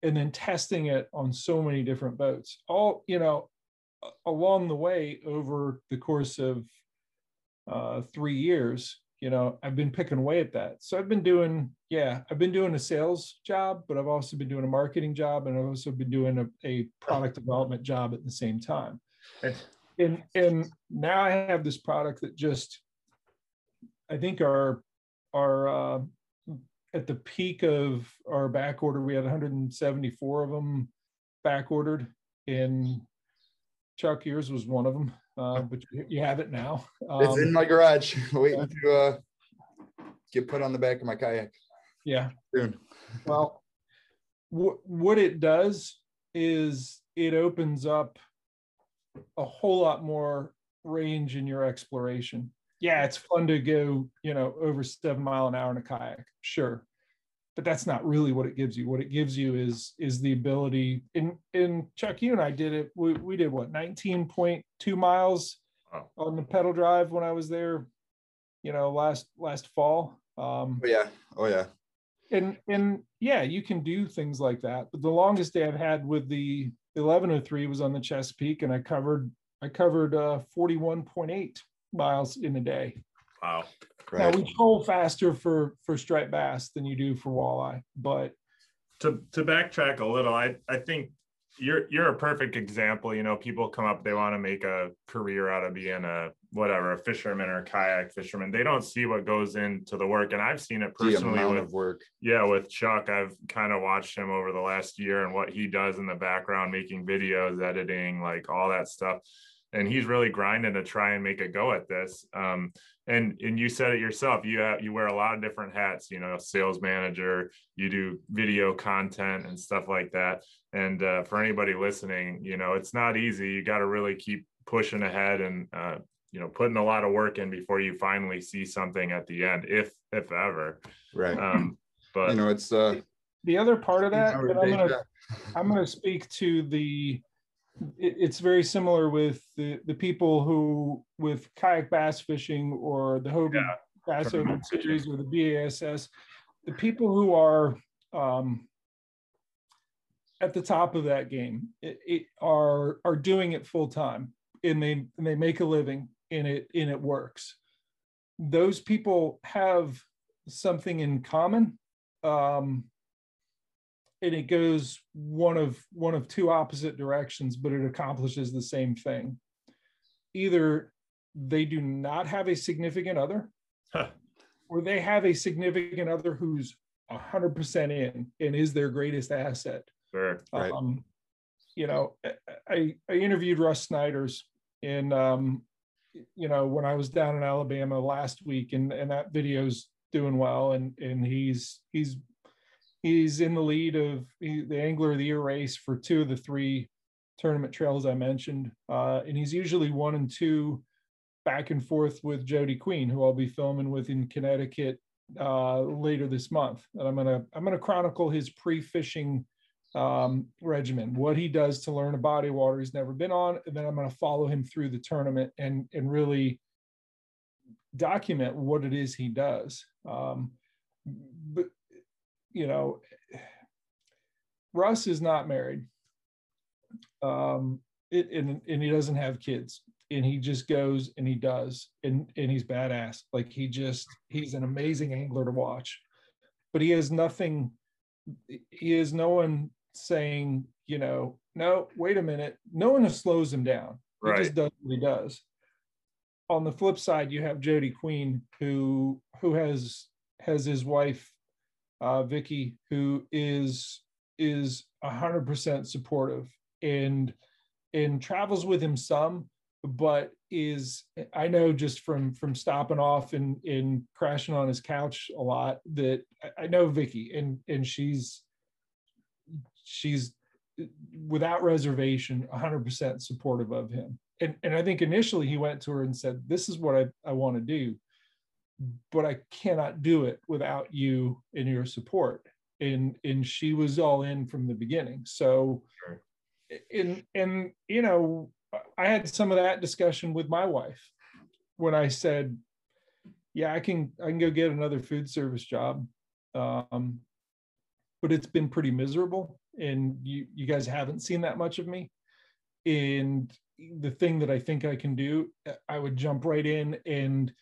and then testing it on so many different boats. All you know, along the way over the course of uh, three years, you know, I've been picking away at that. So I've been doing, yeah, I've been doing a sales job, but I've also been doing a marketing job, and I've also been doing a, a product development job at the same time. And and now I have this product that just, I think our our uh, at the peak of our back order, we had 174 of them back ordered. In Chuck, yours was one of them uh, but you have it now. Um, it's in um, my garage, waiting to uh, get put on the back of my kayak. Yeah. Soon. well, w- what it does is it opens up a whole lot more range in your exploration. Yeah, it's fun to go, you know, over seven mile an hour in a kayak, sure but that's not really what it gives you. What it gives you is is the ability. In in Chuck, you and I did it. We we did what nineteen point two miles wow. on the pedal drive when I was there. You know, last last fall. Um, oh yeah, oh yeah. And and yeah, you can do things like that. But the longest day I've had with the 1103 was on the Chesapeake, and I covered I covered uh, 41.8 miles in a day. Wow. Now we troll faster for for striped bass than you do for walleye, but to to backtrack a little, I I think you're you're a perfect example. You know, people come up, they want to make a career out of being a whatever, a fisherman or a kayak fisherman. They don't see what goes into the work. And I've seen it personally with work. Yeah, with Chuck. I've kind of watched him over the last year and what he does in the background, making videos, editing, like all that stuff and he's really grinding to try and make a go at this. Um, and and you said it yourself. You have, you wear a lot of different hats. You know, sales manager. You do video content and stuff like that. And uh, for anybody listening, you know, it's not easy. You got to really keep pushing ahead and uh, you know putting a lot of work in before you finally see something at the end, if if ever. Right. Um, but you know, it's uh, the other part of that. I'm gonna I'm gonna speak to the it's very similar with the, the people who with kayak bass fishing or the Hobie yeah. Bass Open Series or the BASS, the people who are um, at the top of that game it, it are are doing it full time and they and they make a living and it and it works. Those people have something in common. Um, and it goes one of one of two opposite directions but it accomplishes the same thing either they do not have a significant other huh. or they have a significant other who's 100% in and is their greatest asset sure right. um, you know i i interviewed russ snyders in um, you know when i was down in alabama last week and and that video's doing well and and he's he's he's in the lead of the angler of the year race for two of the three tournament trails I mentioned. Uh, and he's usually one and two back and forth with Jody Queen, who I'll be filming with in Connecticut uh, later this month. And I'm gonna I'm gonna chronicle his pre-fishing um, regimen, what he does to learn a body of water he's never been on, and then I'm gonna follow him through the tournament and and really document what it is he does. Um, but you know, Russ is not married. Um, it, and, and he doesn't have kids and he just goes and he does and and he's badass. Like he just he's an amazing angler to watch. But he has nothing he has no one saying you know no wait a minute. No one slows him down. He right. just does what he does. On the flip side you have jody queen who who has has his wife uh, Vicky, who is is hundred percent supportive and and travels with him some, but is I know just from from stopping off and and crashing on his couch a lot that I know Vicky and and she's she's without reservation 100% supportive of him. And and I think initially he went to her and said this is what I I want to do but I cannot do it without you and your support and and she was all in from the beginning so sure. and and you know I had some of that discussion with my wife when I said, "Yeah, I can I can go get another food service job, um, but it's been pretty miserable, and you you guys haven't seen that much of me. And the thing that I think I can do, I would jump right in, and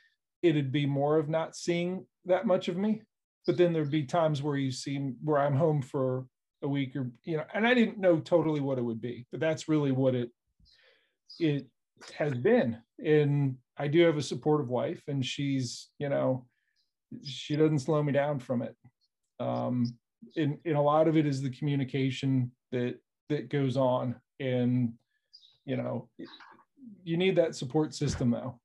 it'd be more of not seeing that much of me. But then there'd be times where you see where I'm home for a week or you know, and I didn't know totally what it would be, but that's really what it it has been. And I do have a supportive wife, and she's, you know, she doesn't slow me down from it. Um, and, and a lot of it is the communication that that goes on, and you know, you need that support system though.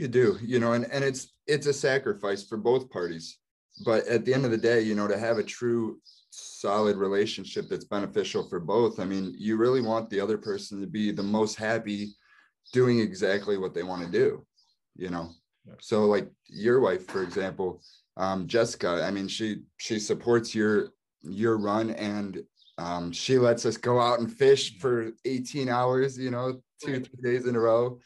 You do, you know, and and it's it's a sacrifice for both parties. But at the end of the day, you know, to have a true solid relationship that's beneficial for both. I mean, you really want the other person to be the most happy doing exactly what they want to do, you know. So like your wife, for example, um, Jessica, I mean, she she supports your your run and um, she lets us go out and fish for 18 hours, you know, two, three days in a row.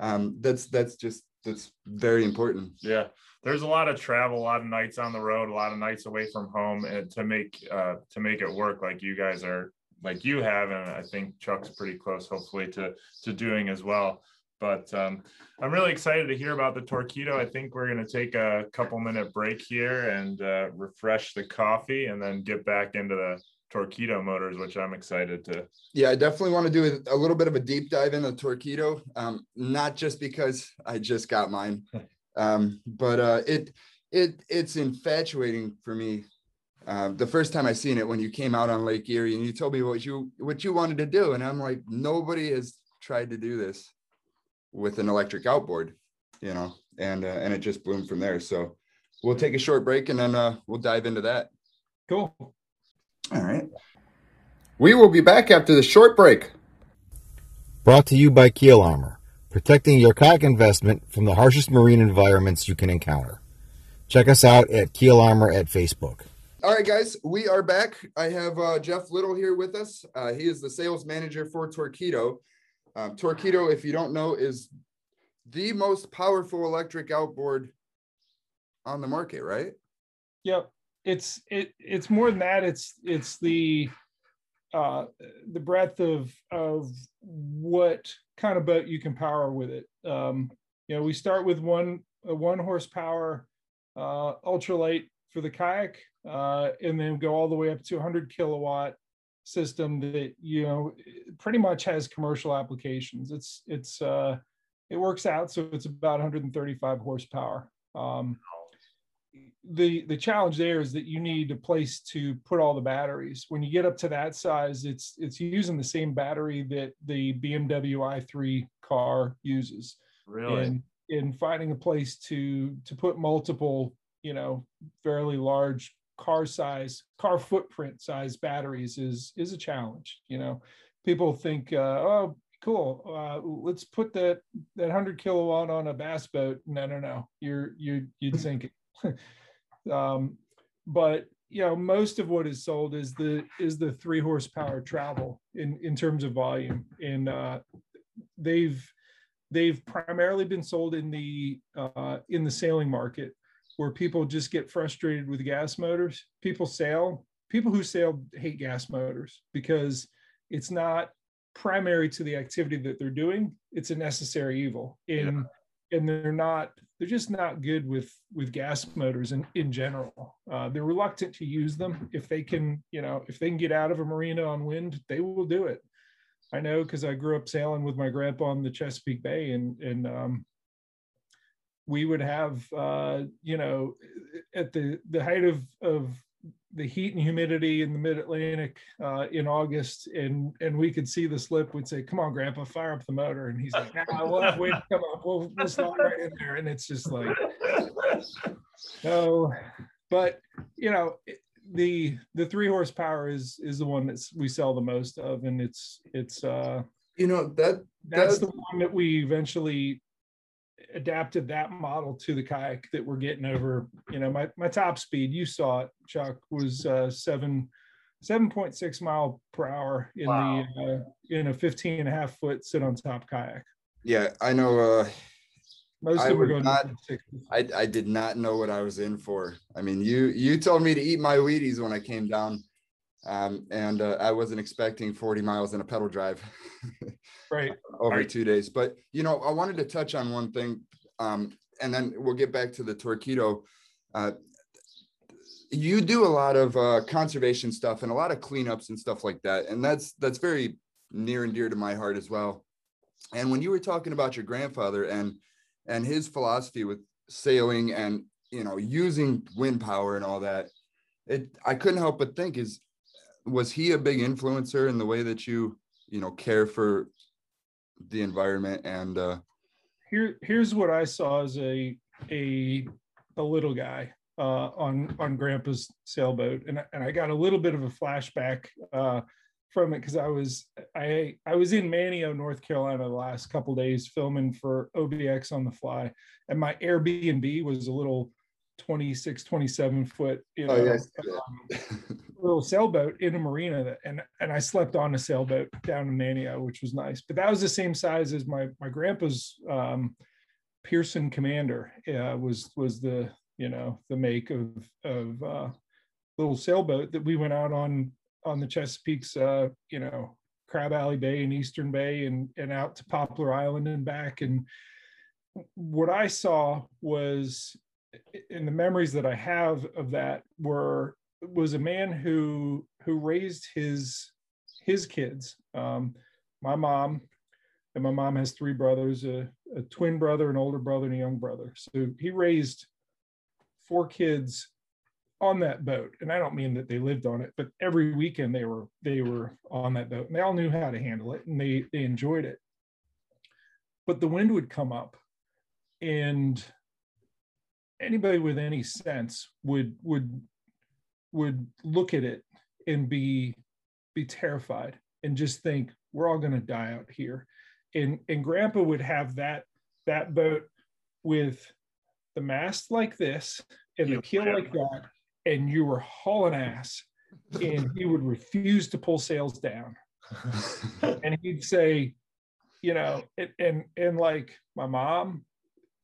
Um, that's that's just that's very important. Yeah there's a lot of travel, a lot of nights on the road, a lot of nights away from home, and to make uh, to make it work like you guys are like you have, and I think Chuck's pretty close, hopefully, to to doing as well. But um, I'm really excited to hear about the Torqeedo. I think we're going to take a couple minute break here and uh, refresh the coffee, and then get back into the Torqeedo motors, which I'm excited to. Yeah, I definitely want to do a little bit of a deep dive into the Torqeedo, um, not just because I just got mine, Um, but uh, it it it's infatuating for me. Uh, the first time I seen it when you came out on Lake Erie and you told me what you what you wanted to do, and I'm like, nobody has tried to do this with an electric outboard, you know, and uh, and it just bloomed from there. So we'll take a short break and then uh, we'll dive into that. Cool. All right. We will be back after the short break. Brought to you by Keel Armor protecting your kayak investment from the harshest marine environments you can encounter. Check us out at Keel Armor at Facebook. All right, guys, we are back. I have uh, Jeff Little here with us. Uh, he is the sales manager for Torqeedo. Um, Torqeedo, if you don't know, is the most powerful electric outboard on the market, right? Yep. It's it it's more than that. It's it's the uh the breadth of of what kind of boat you can power with it. Um, you know, we start with one one horsepower uh, ultralight for the kayak, uh, and then go all the way up to 100 kilowatt system that you know pretty much has commercial applications. It's it's uh, it works out so it's about 135 horsepower. Um, the the challenge there is that you need a place to put all the batteries. When you get up to that size, it's it's using the same battery that the BMW i3 car uses. Really? And in finding a place to to put multiple, you know, fairly large car size, car footprint size batteries is is a challenge. You know, people think, uh, oh, cool, uh, let's put that that hundred kilowatt on a bass boat. No, no, no, you're you you'd sink it. Um, but you know, most of what is sold is the is the three horsepower travel in in terms of volume, and uh, they've they've primarily been sold in the uh, in the sailing market where people just get frustrated with gas motors. People sail. People who sail hate gas motors because it's not primary to the activity that they're doing. It's a necessary evil. In yeah and they're not they're just not good with with gas motors in in general. Uh, they're reluctant to use them. If they can you know if they can get out of a marina on wind they will do it. I know because i grew up sailing with my grandpa on the chesapeake bay and and um, we would have uh, you know at the the height of of the heat and humidity in the mid Atlantic uh, in August, and and we could see the slip. We'd say, "Come on, Grandpa, fire up the motor," and he's like, "Nah, we'll have to come up. We'll, we'll slide right in there." And it's just like, no, but you know, the the three horsepower is is the one that we sell the most of, and it's it's uh, you know that that's the one that we eventually adapted that model to the kayak that we're getting over you know my, my top speed you saw it chuck was uh, seven 7.6 mile per hour in wow. the uh, in a 15 and a half foot sit on top kayak. Yeah i know uh most of them were going not, I, I did not know what i was in for. I mean you you told me to eat my wheaties when i came down um, and uh, I wasn't expecting 40 miles in a pedal drive right over right. two days. But you know, I wanted to touch on one thing, um, and then we'll get back to the Torqeedo. Uh, you do a lot of uh, conservation stuff and a lot of cleanups and stuff like that, and that's that's very near and dear to my heart as well. And when you were talking about your grandfather and and his philosophy with sailing and you know using wind power and all that, it I couldn't help but think is was he a big influencer in the way that you you know care for the environment? And uh here here's what i saw as a a a little guy uh on on grandpa's sailboat. And, and i got a little bit of a flashback uh from it because i was i i was in manteo north carolina the last couple days filming for obx on the fly. And my airbnb was a little 26 27 foot you oh, know oh, yes. um, little sailboat in a marina and and i slept on a sailboat down in manteo which was nice but that was the same size as my my grandpa's um, pearson commander uh, was was the you know the make of of uh, little sailboat that we went out on on the chesapeake's uh, you know crab alley bay and eastern bay and and out to poplar island and back and what i saw was in the memories that I have of that were was a man who who raised his his kids. Um, my mom and my mom has three brothers, a, a twin brother, an older brother, and a young brother. So he raised four kids on that boat. And I don't mean that they lived on it, but every weekend they were they were on that boat and they all knew how to handle it and they they enjoyed it. But the wind would come up and anybody with any sense would would would look at it and be be terrified and just think we're all going to die out here. And and grandpa would have that that boat with the mast like this and the keel like that and you were hauling ass and he would refuse to pull sails down. And he'd say you know and, and and like my mom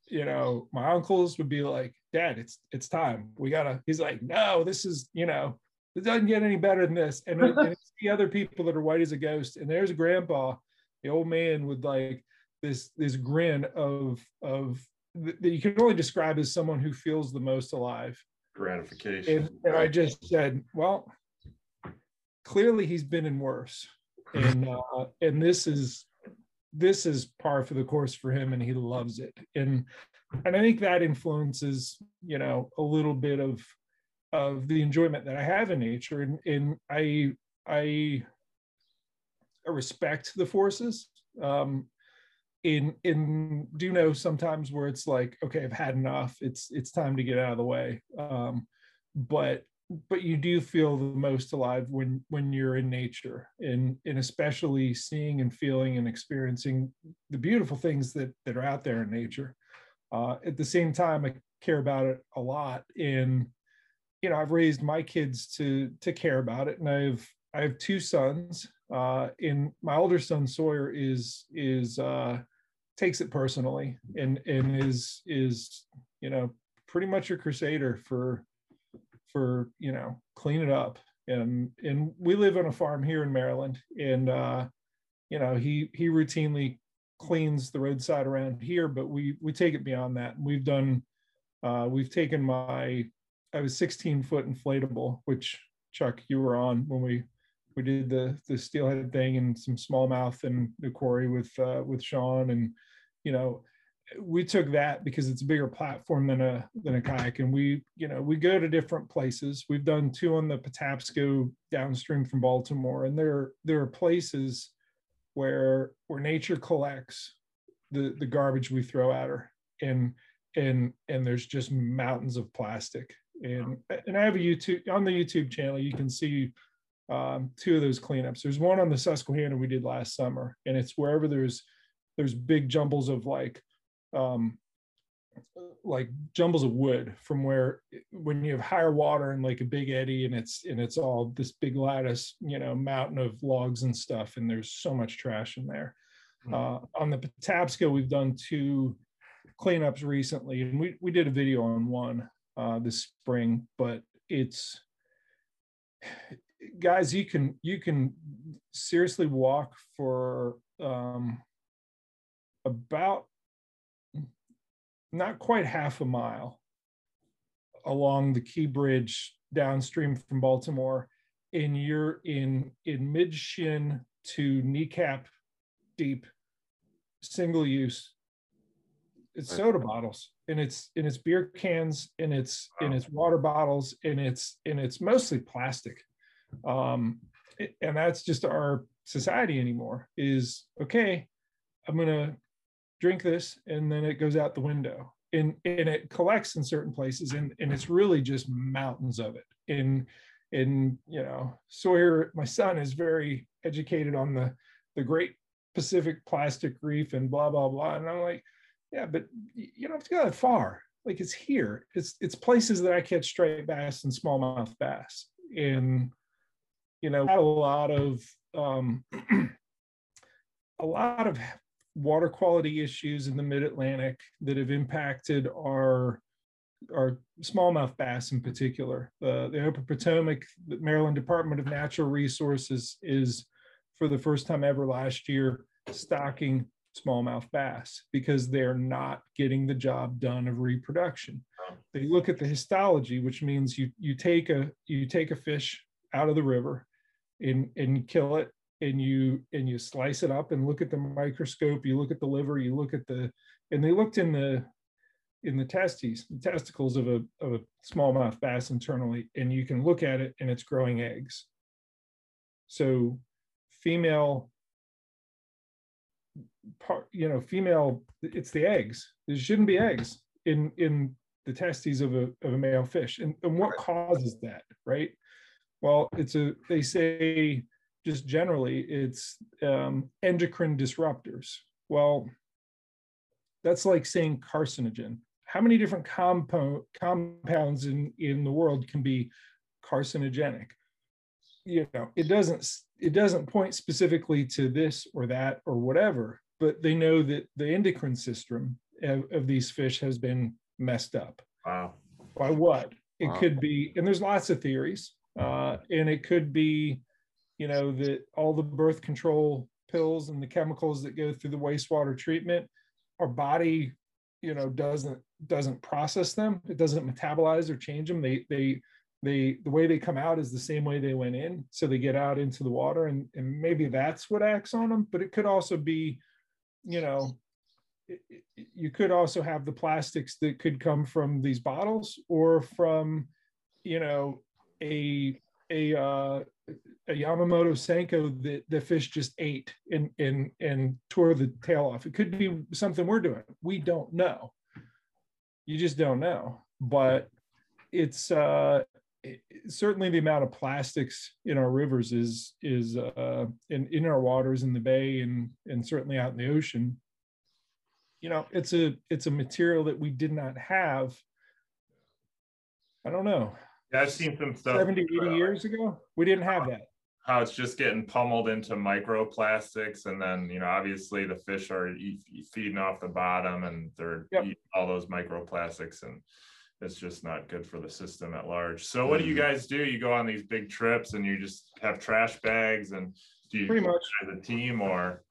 you know, my uncles would be like, Dad, it's it's time. We gotta. He's like, No, this is you know, it doesn't get any better than this. And, and the other people that are white as a ghost. And there's grandpa, the old man with like this this grin of of that you can only describe as someone who feels the most alive. Gratification. And, and I just said, well, clearly he's been in worse. And uh, and this is this is par for the course for him and he loves it. And and i think that influences you know a little bit of of the enjoyment that i have in nature. And, and i i I respect the forces um in in do know sometimes where it's like okay i've had enough. It's it's time to get out of the way. Um but but you do feel the most alive when when you're in nature and and especially seeing and feeling and experiencing the beautiful things that that are out there in nature. Uh, at the same time i care about it a lot and you know i've raised my kids to to care about it and i've i have two sons uh and my older son sawyer is is uh takes it personally and and is is you know pretty much a crusader for for you know clean it up. And and we live on a farm here in maryland and uh you know he he routinely cleans the roadside around here but we we take it beyond that. We've done uh we've taken my i was 16 foot inflatable which chuck you were on when we we did the the steelhead thing and some smallmouth and the quarry with uh with sean. And you know we took that because it's a bigger platform than a than a kayak. And we you know we go to different places. We've done two on the patapsco downstream from baltimore. And there there are places where where nature collects the the garbage we throw at her. And and and there's just mountains of plastic. And and i have a youtube on the youtube channel you can see um, two of those cleanups. There's one on the susquehanna we did last summer. And it's wherever there's there's big jumbles of like um, like jumbles of wood from where when you have higher water and like a big eddy and it's and it's all this big lattice you know mountain of logs and stuff and there's so much trash in there hmm. uh, on the patapsco we've done two cleanups recently and we, we did a video on one uh, this spring but it's guys you can you can seriously walk for um, about not quite half a mile along the Key Bridge downstream from Baltimore, and you're in in mid shin to kneecap deep, single use. It's soda bottles and it's and it's beer cans and it's and it's water bottles and it's and it's mostly plastic. Um, and that's just our society anymore is okay i'm going to drink this and then it goes out the window. And and it collects in certain places and and it's really just mountains of it. In in you know sawyer my son is very educated on the the great pacific plastic reef and blah blah blah. And i'm like yeah but you don't have to go that far. Like it's here. It's it's places that i catch striped bass and smallmouth bass. And you know a lot of um a lot of water quality issues in the mid-Atlantic that have impacted our our smallmouth bass in particular. Uh, the Upper Potomac, the Maryland Department of Natural Resources is for the first time ever last year stocking smallmouth bass because they're not getting the job done of reproduction. They look at the histology, which means you you take a you take a fish out of the river and and kill it and you and you slice it up and look at the microscope you look at the liver you look at the and they looked in the in the testes the testicles of a of a smallmouth bass internally and you can look at it and it's growing eggs. So female part you know female it's the eggs. There shouldn't be eggs in in the testes of a, of a male fish. And, and what causes that right? Well it's a they say just generally, it's um, endocrine disruptors. Well, that's like saying carcinogen. How many different compo- compounds in, in the world can be carcinogenic? You know, it doesn't it doesn't point specifically to this or that or whatever, but they know that the endocrine system of, of these fish has been messed up. Wow. By what? It wow. could be, and there's lots of theories, uh, and it could be you know that all the birth control pills and the chemicals that go through the wastewater treatment our body you know doesn't doesn't process them. It doesn't metabolize or change them. They they they the way they come out is the same way they went in. So they get out into the water and and maybe that's what acts on them but it could also be you know you could also have the plastics that could come from these bottles or from you know a a uh, a Yamamoto Senko that the fish just ate and and and tore the tail off. It could be something we're doing. We don't know. You just don't know. But it's uh, it, certainly the amount of plastics in our rivers is is uh, in in our waters in the bay and and certainly out in the ocean. You know, it's a it's a material that we did not have. I don't know. Yeah, I've seen some stuff 70, 80 years ago. We didn't have that how it's just getting pummeled into microplastics and then you know obviously the fish are feeding off the bottom and they're yep. eating all those microplastics and it's just not good for the system at large. So what do you mm-hmm. guys do? You go on these big trips and you just have trash bags and do you pretty much. the team or?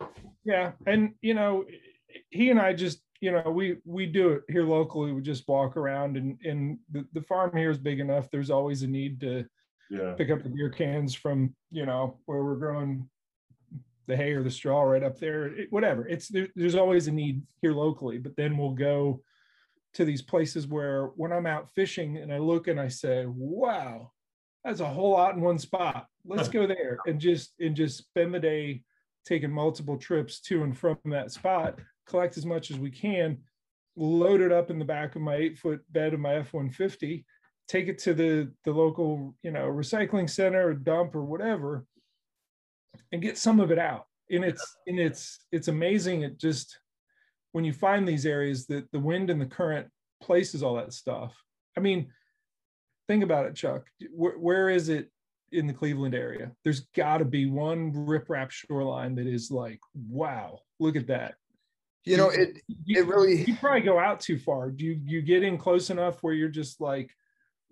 Yeah and you know he and i just you know we we do it here locally. We just walk around and and the, the farm here is big enough. There's always a need to yeah. pick up the beer cans from you know where we're growing the hay or the straw right up there, it, whatever. It's there, there's always a need here locally, but then we'll go to these places where when I'm out fishing and I look and I say, wow, that's a whole lot in one spot. Let's go there and just and just spend the day taking multiple trips to and from that spot, collect as much as we can, load it up in the back of my eight foot bed of my F-150, take it to the the local, you know, recycling center or dump or whatever, and get some of it out. And it's and it's it's amazing. It just when you find these areas that the wind and the current places all that stuff. I mean, think about it, Chuck. where, where is it in the Cleveland area? There's got to be one riprap shoreline that is like, wow, look at that. You know, it You- it really You probably go out too far. Do you you get in close enough where you're just like,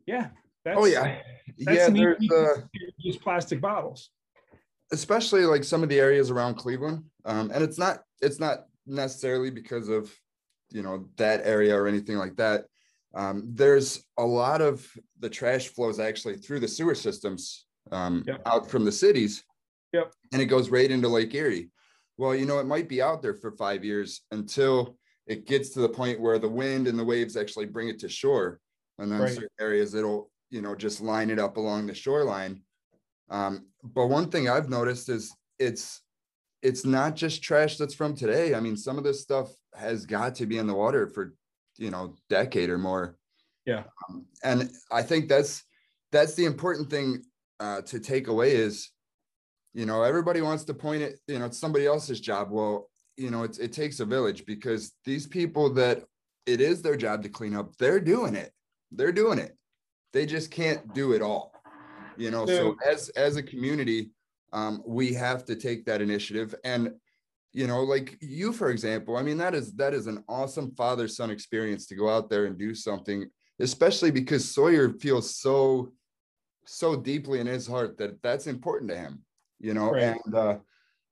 yeah, that's oh yeah. that's Yeah, there's uh use plastic bottles. especially like some of the areas around Cleveland. Um, and it's not it's not necessarily because of you know that area or anything like that. Um, there's a lot of the trash flows actually through the sewer systems um, Yep. out from the cities. Yep. And it goes right into Lake Erie. Well, you know, it might be out there for five years until it gets to the point where the wind and the waves actually bring it to shore. And then Right. certain areas it'll, you know, just line it up along the shoreline. Um, but one thing I've noticed is it's it's not just trash that's from today. I mean, some of this stuff has got to be in the water for you know decade or more. Yeah. Um, and I think that's that's the important thing uh, to take away is, you know, everybody wants to point it. You know, it's somebody else's job. Well, you know, it's, it takes a village because these people that it is their job to clean up, they're doing it. They're doing it. They just can't do it all. You know, so as as a community, um, we have to take that initiative and you know like you for example i mean that is that is an awesome father son experience to go out there and do something especially because sawyer feels so so deeply in his heart that that's important to him you know Right. and uh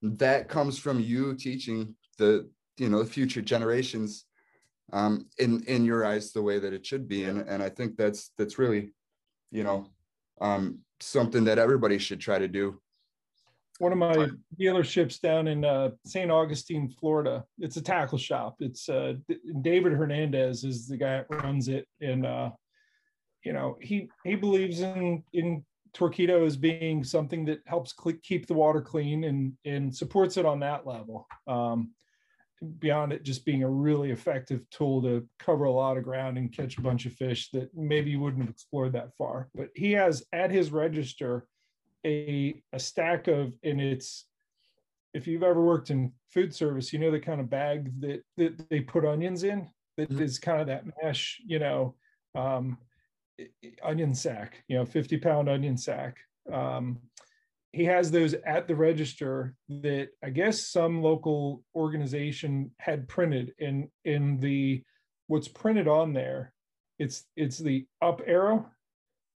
that comes from you teaching the you know the future generations um in in your eyes the way that it should be and and i think that's that's really you know um something that everybody should try to do one of my dealerships down in uh, St. Augustine, Florida. It's a tackle shop. It's uh, David Hernandez is the guy that runs it, and uh, you know he he believes in in Torqeedo as being something that helps keep the water clean and and supports it on that level. Um, beyond it just being a really effective tool to cover a lot of ground and catch a bunch of fish that maybe you wouldn't have explored that far. But he has at his register a a stack of and it's if you've ever worked in food service you know the kind of bag that that they put onions in that is Mhm. kind of that mesh you know um onion sack you know 50 pound onion sack um he has those at the register that i guess some local organization had printed in in the what's printed on there it's it's the up arrow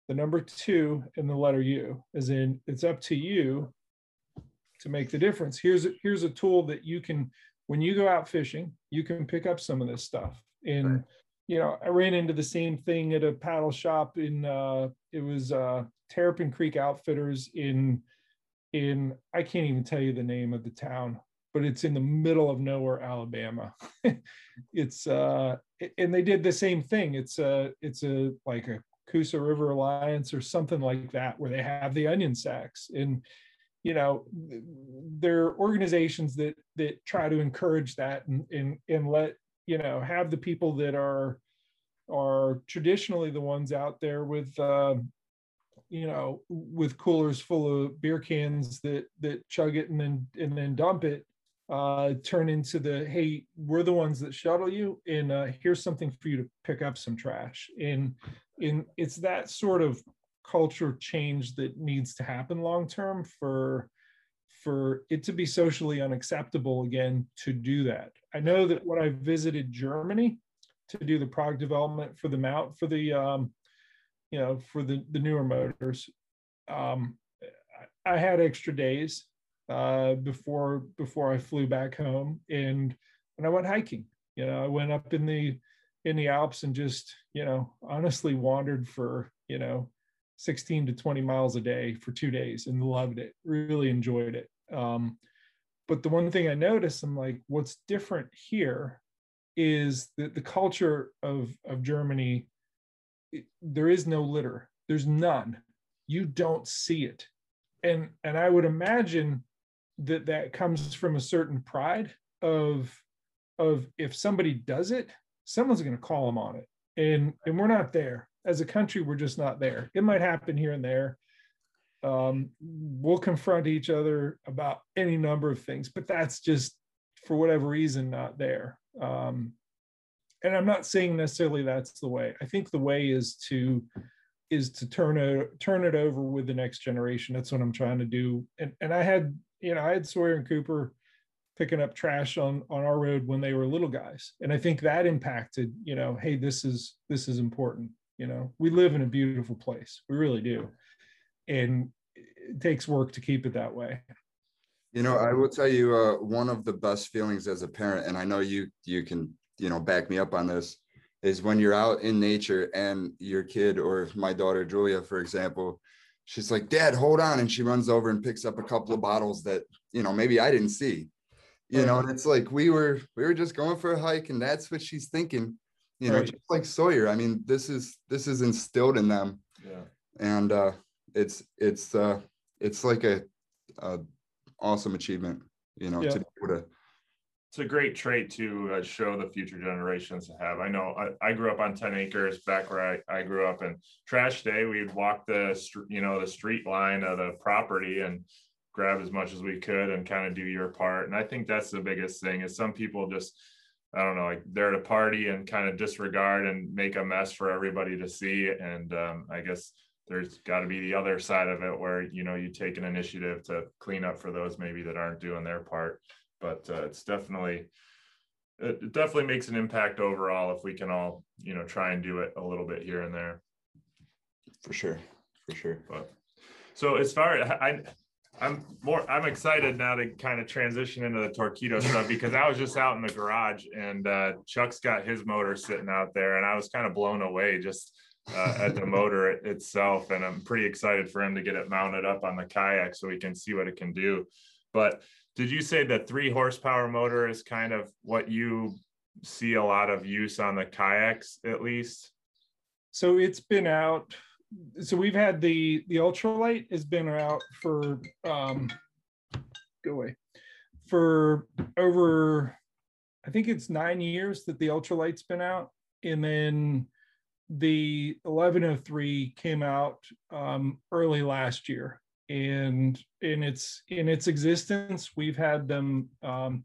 the number two and the letter U, as in it's up to you to make the difference. Here's a, here's a tool that you can, when you go out fishing, you can pick up some of this stuff. And Right. you know, I ran into the same thing at a paddle shop in uh, it was uh, Terrapin Creek Outfitters in in I can't even tell you the name of the town, but it's in the middle of nowhere, Alabama. it's uh, and they did the same thing. It's a it's a like a Coosa River Alliance or something like that, where they have the onion sacks. And, you know, th- there are organizations that that try to encourage that and and, and let, you know, have the people that are are traditionally the ones out there with uh, you know, with coolers full of beer cans that that chug it and then and then dump it uh turn into the hey we're the ones that shuttle you and uh here's something for you to pick up some trash. And and it's that sort of culture change that needs to happen long term for for it to be socially unacceptable again to do that. I know that when i visited germany to do the product development for the mount for the um you know for the the newer motors um i had extra days uh before before i flew back home and and i went hiking you know i went up in the in the alps and just you know honestly wandered for you know 16 to 20 miles a day for two days and loved it really enjoyed it um but the one thing I noticed, I'm like, what's different here is that the culture of of Germany. There is no litter. There's none. You don't see it, and and I would imagine that that comes from a certain pride of of if somebody does it, someone's going to call them on it, and and we're not there as a country. We're just not there. It might happen here and there. Um, we'll confront each other about any number of things, but that's just for whatever reason not there. Um, and I'm not saying necessarily that's the way. I think the way is to is to turn it turn it over with the next generation. That's what I'm trying to do. And and I had you know I had Sawyer and Cooper picking up trash on on our road when they were little guys, and I think that impacted you know hey this is this is important. You know we live in a beautiful place, we really do, and it takes work to keep it that way. You know, I will tell you uh, one of the best feelings as a parent, and I know you you can you know back me up on this, is when you're out in nature and your kid or my daughter Julia, for example, she's like, "Dad, hold on," and she runs over and picks up a couple of bottles that you know maybe I didn't see, you know, and it's like we were we were just going for a hike, and that's what she's thinking, you know, Right. just like Sawyer. I mean, this is this is instilled in them, Yeah. and uh, it's it's uh, it's like a, a awesome achievement, you know, Yeah. to be able to It's a great trait to uh, show the future generations to have. I know I, I grew up on 10 acres back where I, I grew up and trash day, we'd walk the, you know, the street line of the property and grab as much as we could and kind of do your part. And I think that's the biggest thing is some people just, I don't know, like they're at a party and kind of disregard and make a mess for everybody to see. And um, I guess there's got to be the other side of it where, you know, you take an initiative to clean up for those maybe that aren't doing their part but uh, it's definitely it it definitely makes an impact overall if we can all you know try and do it a little bit here and there for sure, for sure. but so as far as i i'm more i'm excited now to kind of transition into the Torqeedo stuff because i was just out in the garage and uh, chuck's got his motor sitting out there and i was kind of blown away just uh, at the motor itself and i'm pretty excited for him to get it mounted up on the kayak so we can see what it can do but did you say the three horsepower motor is kind of what you see a lot of use on the kayaks at least? So it's been out so we've had the the ultralight has been out for um go away for over i think it's nine years that the ultralight's been out. And then the 1103 came out um early last year and in its in its existence we've had them um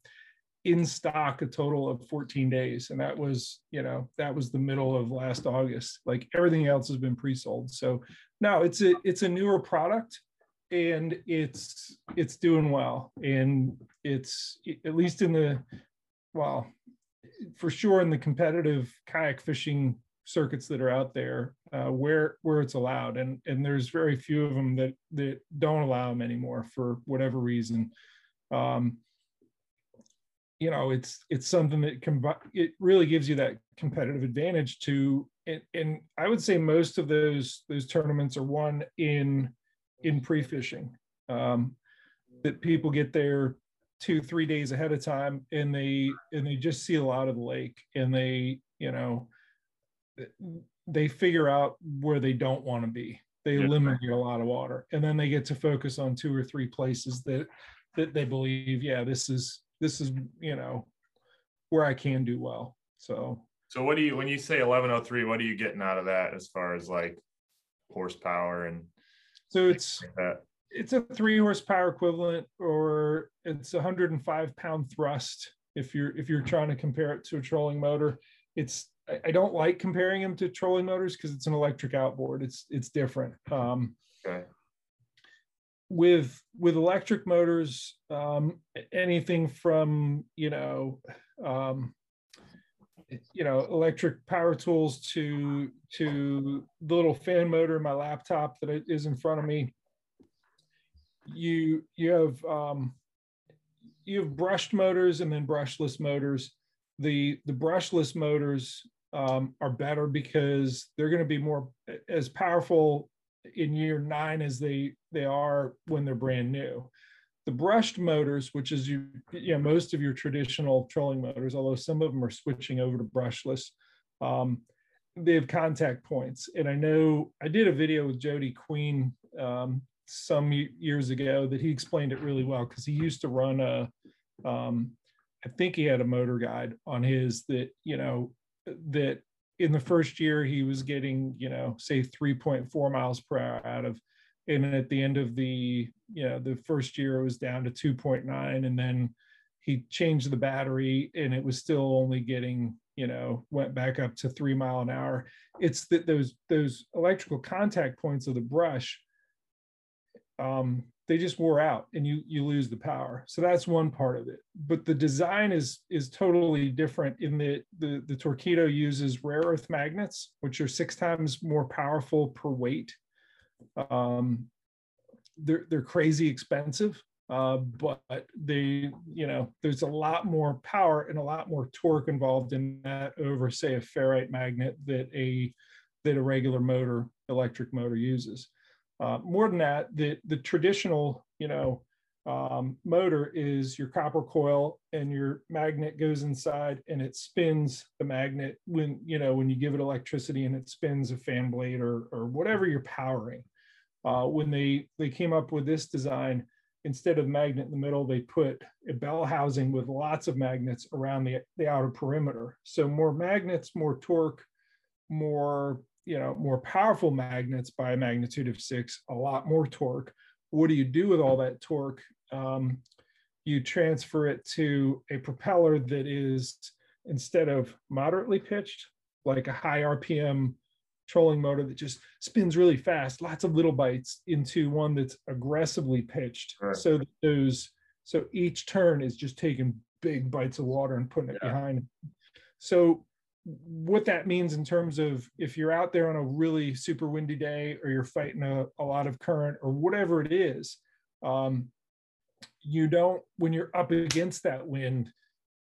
in stock a total of 14 days. And that was you know that was the middle of last august. Like everything else has been pre-sold. So no it's a it's a newer product and it's it's doing well. And it's at least in the well for sure in the competitive kayak fishing circuits that are out there uh, where where it's allowed. And and there's very few of them that that don't allow them anymore for whatever reason. Um you know it's it's something that can it really gives you that competitive advantage to and, and i would say most of those those tournaments are won in in pre-fishing. Um that people get there two three days ahead of time and they and they just see a lot of the lake and they you know they figure out where they don't want to be. They Yeah. eliminate a lot of water and then they get to focus on two or three places that that they believe yeah this is this is you know where i can do well so. So what do you when you say eleven oh three, what are you getting out of that as far as like horsepower and so it's like it's a three horsepower equivalent or it's a 105 pound thrust if you're if you're trying to compare it to a trolling motor. It's I, I don't like comparing them to trolling motors because it's an electric outboard. It's it's different. Um Okay. with with electric motors um anything from you know um you know electric power tools to to the little fan motor in my laptop that is in front of me you you have um you have brushed motors and then brushless motors. The the brushless motors um, are better because they're going to be more as powerful in year nine as they they are when they're brand new. The brushed motors, which is you, you know, most of your traditional trolling motors, although some of them are switching over to brushless, um, they have contact points. And I know I did a video with Jody Queen um, some years ago that he explained it really well because he used to run a, um, I think he had a MotorGuide on his that, you know, that in the first year he was getting, you know, say 3.4 miles per hour out of and at the end of the you know the first year it was down to 2.9 and then he changed the battery and it was still only getting you know went back up to three mile an hour. It's that those those electrical contact points of the brush um, they just wore out and you you lose the power. So that's one part of it. But the design is is totally different in that the the torqeedo uses rare earth magnets which are six times more powerful per weight. Um, they're they're crazy expensive, uh, but they you know there's a lot more power and a lot more torque involved in that over say a ferrite magnet that a that a regular motor electric motor uses. Uh, more than that, the the traditional you know um, motor is your copper coil and your magnet goes inside and it spins the magnet when you know when you give it electricity and it spins a fan blade or or whatever you're powering. Uh, when they they came up with this design instead of magnet in the middle they put a bell housing with lots of magnets around the, the outer perimeter. So more magnets more torque more you know more powerful magnets by a magnitude of six a lot more torque what do you do with all that torque um, you transfer it to a propeller that is instead of moderately pitched like a high rpm trolling motor that just spins really fast, lots of little bites, into one that's aggressively pitched. Right. So that those, so each turn is just taking big bites of water and putting it yeah. behind. So what that means in terms of if you're out there on a really super windy day or you're fighting a, a lot of current or whatever it is, um, you don't when you're up against that wind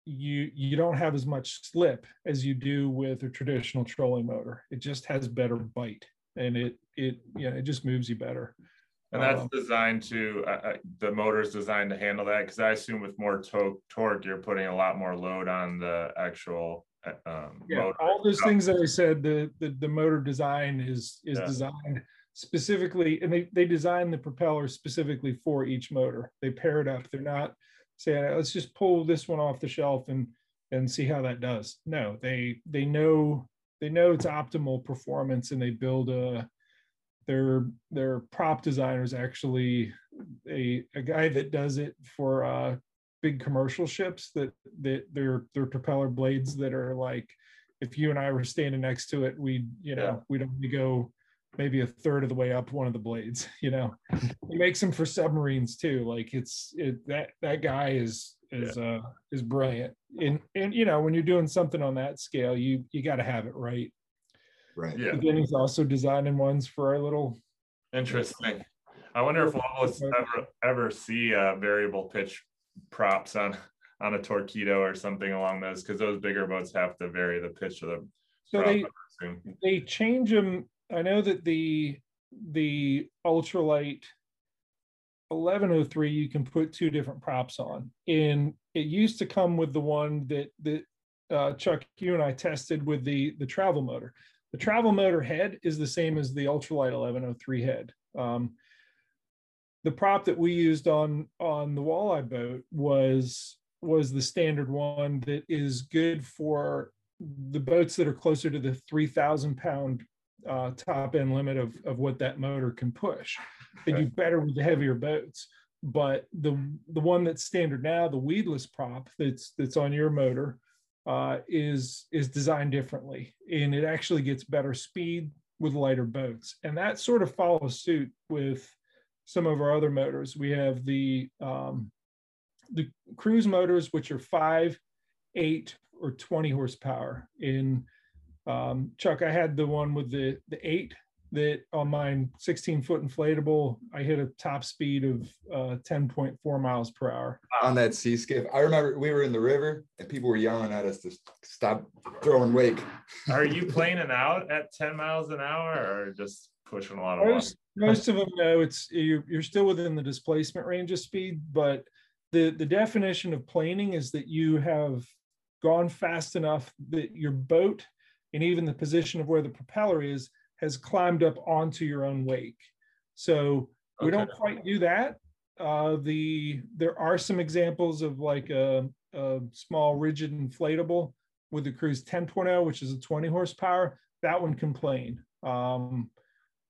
you you don't have as much slip as you do with a traditional trolling motor. It just has better bite, and it it yeah it just moves you better. And that's um, designed to uh the motor is designed to handle that because I assume with more to- torque you're putting a lot more load on the actual. Uh, um, yeah, motor. all those things that I said. The the, the motor design is is yeah. designed specifically, and they they design the propeller specifically for each motor. They pair it up. They're not saying let's just pull this one off the shelf and and see how that does no they they know they know it's optimal performance and they build a their their prop designers actually a a guy that does it for uh big commercial ships that that their their propeller blades that are like if you and I were standing next to it we you know yeah. we'd only go maybe a third of the way up one of the blades you know? He makes them for submarines too like it's it that that guy is is yeah. uh is brilliant. And and you know when you're doing something on that scale you you got to have it right. Right. Yeah. But then he's also designing ones for our little interesting. I wonder if we'll ever ever see a variable pitch props on on a Torqeedo or something along those because those bigger boats have to vary the pitch of the so they they change them I know that the the ultralight 1103 you can put two different props on. And it used to come with the one that that uh, chuck you and i tested with the the travel motor. The travel motor head is the same as the ultralight 1103 head. Um, the prop that we used on on the walleye boat was was the standard one that is good for the boats that are closer to the 3000 pound uh, top end limit of, of what that motor can push. They do better with the heavier boats. But the the one that's standard now, the weedless prop that's that's on your motor, uh, is is designed differently, and it actually gets better speed with lighter boats, and that sort of follows suit with some of our other motors. We have the um, the cruise motors, which are five, eight, or 20 horsepower in um, Chuck, I had the one with the the eight that on my 16 foot inflatable, I hit a top speed of uh, 10.4 miles per hour. On that sea skiff. I remember we were in the river and people were yelling at us to stop throwing wake. Are you planing out at 10 miles an hour or just pushing a lot of. Most, most of them know it's you're, you're still within the displacement range of speed, but the the definition of planing is that you have gone fast enough that your boat and even the position of where the propeller is has climbed up onto your own wake. So we don't quite do that. Uh, the there are some examples of like a, a small rigid inflatable with the Cruise 10.0, which is a 20 horsepower. That one can plane. Um,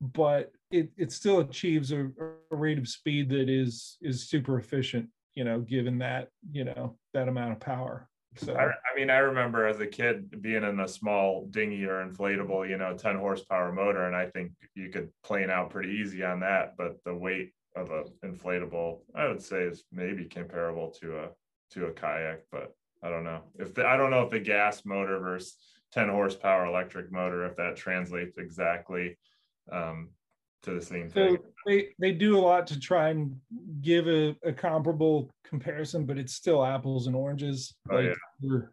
but it, it still achieves a, a rate of speed that is is super efficient you know given that you know that amount of power so I, I mean, I remember as a kid being in a small dinghy or inflatable, you know, 10 horsepower motor, and I think you could plane out pretty easy on that. But the weight of a inflatable, I would say, is maybe comparable to a to a kayak, but I don't know if the, I don't know if the gas motor versus 10 horsepower electric motor, if that translates exactly um, to the same thing. so they they do a lot to try and give a, a comparable comparison but it's still apples and oranges Oh, yeah. they're,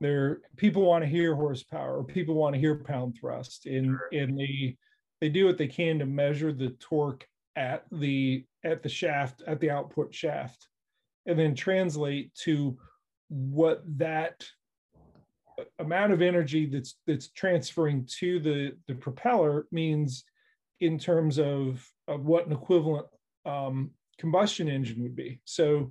they're people want to hear horsepower or people want to hear pound thrust and and they they do what they can to measure the torque at the at the shaft at the output shaft and then translate to what that amount of energy that's that's transferring to the the propeller means in terms of of what an equivalent um, combustion engine would be so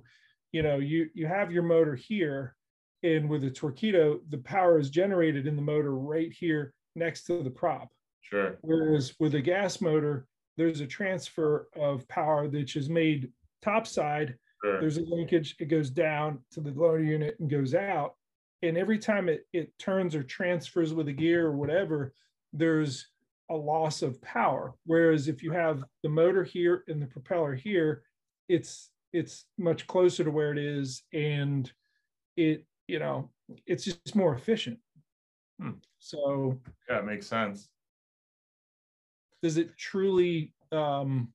you know you you have your motor here and with a Torqeedo the power is generated in the motor right here next to the prop Sure. Whereas with a gas motor, there's a transfer of power that is made topside. Sure. There's a linkage, it goes down to the lower unit and goes out. And every time it, it turns or transfers with a gear or whatever, there's a loss of power. Whereas if you have the motor here and the propeller here, it's it's much closer to where it is and it, you know, it's just more efficient. Hmm. So Yeah, it makes sense. does it truly um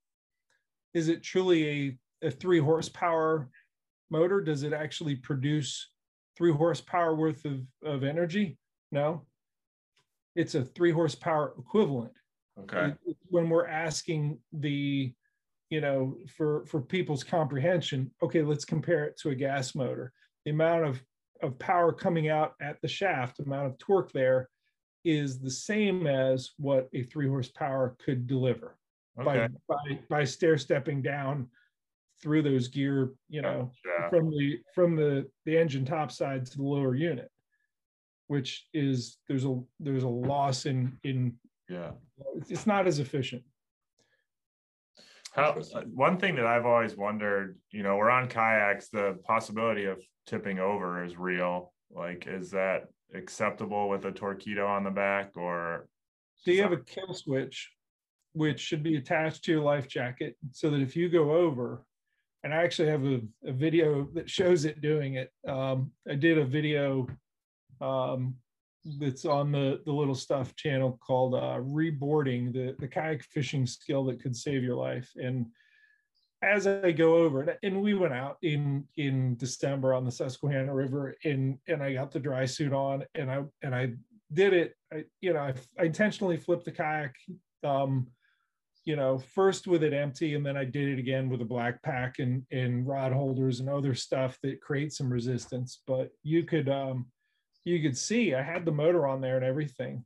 is it truly a, a three horsepower motor does it actually produce three horsepower worth of, of energy no it's a three horsepower equivalent Okay. When we're asking the you know for for people's comprehension okay let's compare it to a gas motor the amount of of power coming out at the shaft amount of torque there is the same as what a three horsepower could deliver Okay. by, by by stair stepping down through those gear you know Yeah. from the from the the engine top side to the lower unit which is there's a there's a loss in in Yeah. it's- it's not as efficient How, uh, one thing that I've always wondered, you know, we're on kayaks, the possibility of tipping over is real. Like, is that acceptable with a Torqeedo on the back or? so you have a kill switch which should be attached to your life jacket so that if you go over and i actually have a, a video that shows it doing it um, i did a video um, that's on the the little stuff channel called uh, reboarding the the kayak fishing skill that could save your life and as I go over it, and we went out in in December on the Susquehanna River, and and I got the dry suit on, and I and I did it. I you know I, I intentionally flipped the kayak, um, you know, first with it empty, and then I did it again with a black pack and and rod holders and other stuff that creates some resistance. But you could um, you could see I had the motor on there and everything.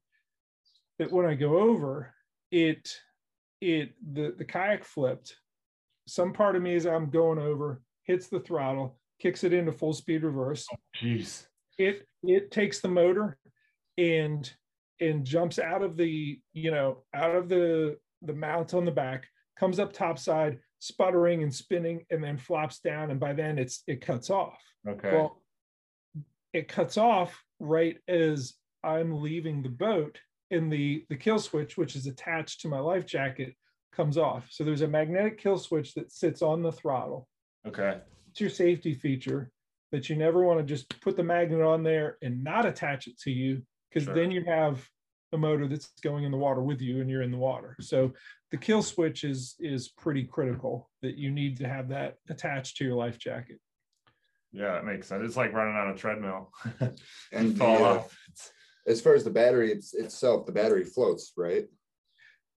That when I go over, it it the the kayak flipped some part of me as I'm going over hits the throttle, kicks it into full speed reverse. Jeez. It it takes the motor and and jumps out of the you know out of the the mount on the back, comes up topside, sputtering and spinning, and then flops down. And by then it's it cuts off. Okay. Well, it cuts off right as I'm leaving the boat, and the the kill switch, which is attached to my life jacket, comes off. So there's a magnetic kill switch that sits on the throttle. okay. It's your safety feature that you never want to just put the magnet on there and not attach it to you, because Sure. then you have a motor that's going in the water with you and you're in the water. So the kill switch is is pretty critical that you need to have that attached to your life jacket. Yeah, that makes sense. It's like running on a treadmill. And Fall the, uh, off. as far as the battery it's, itself, the battery floats, right?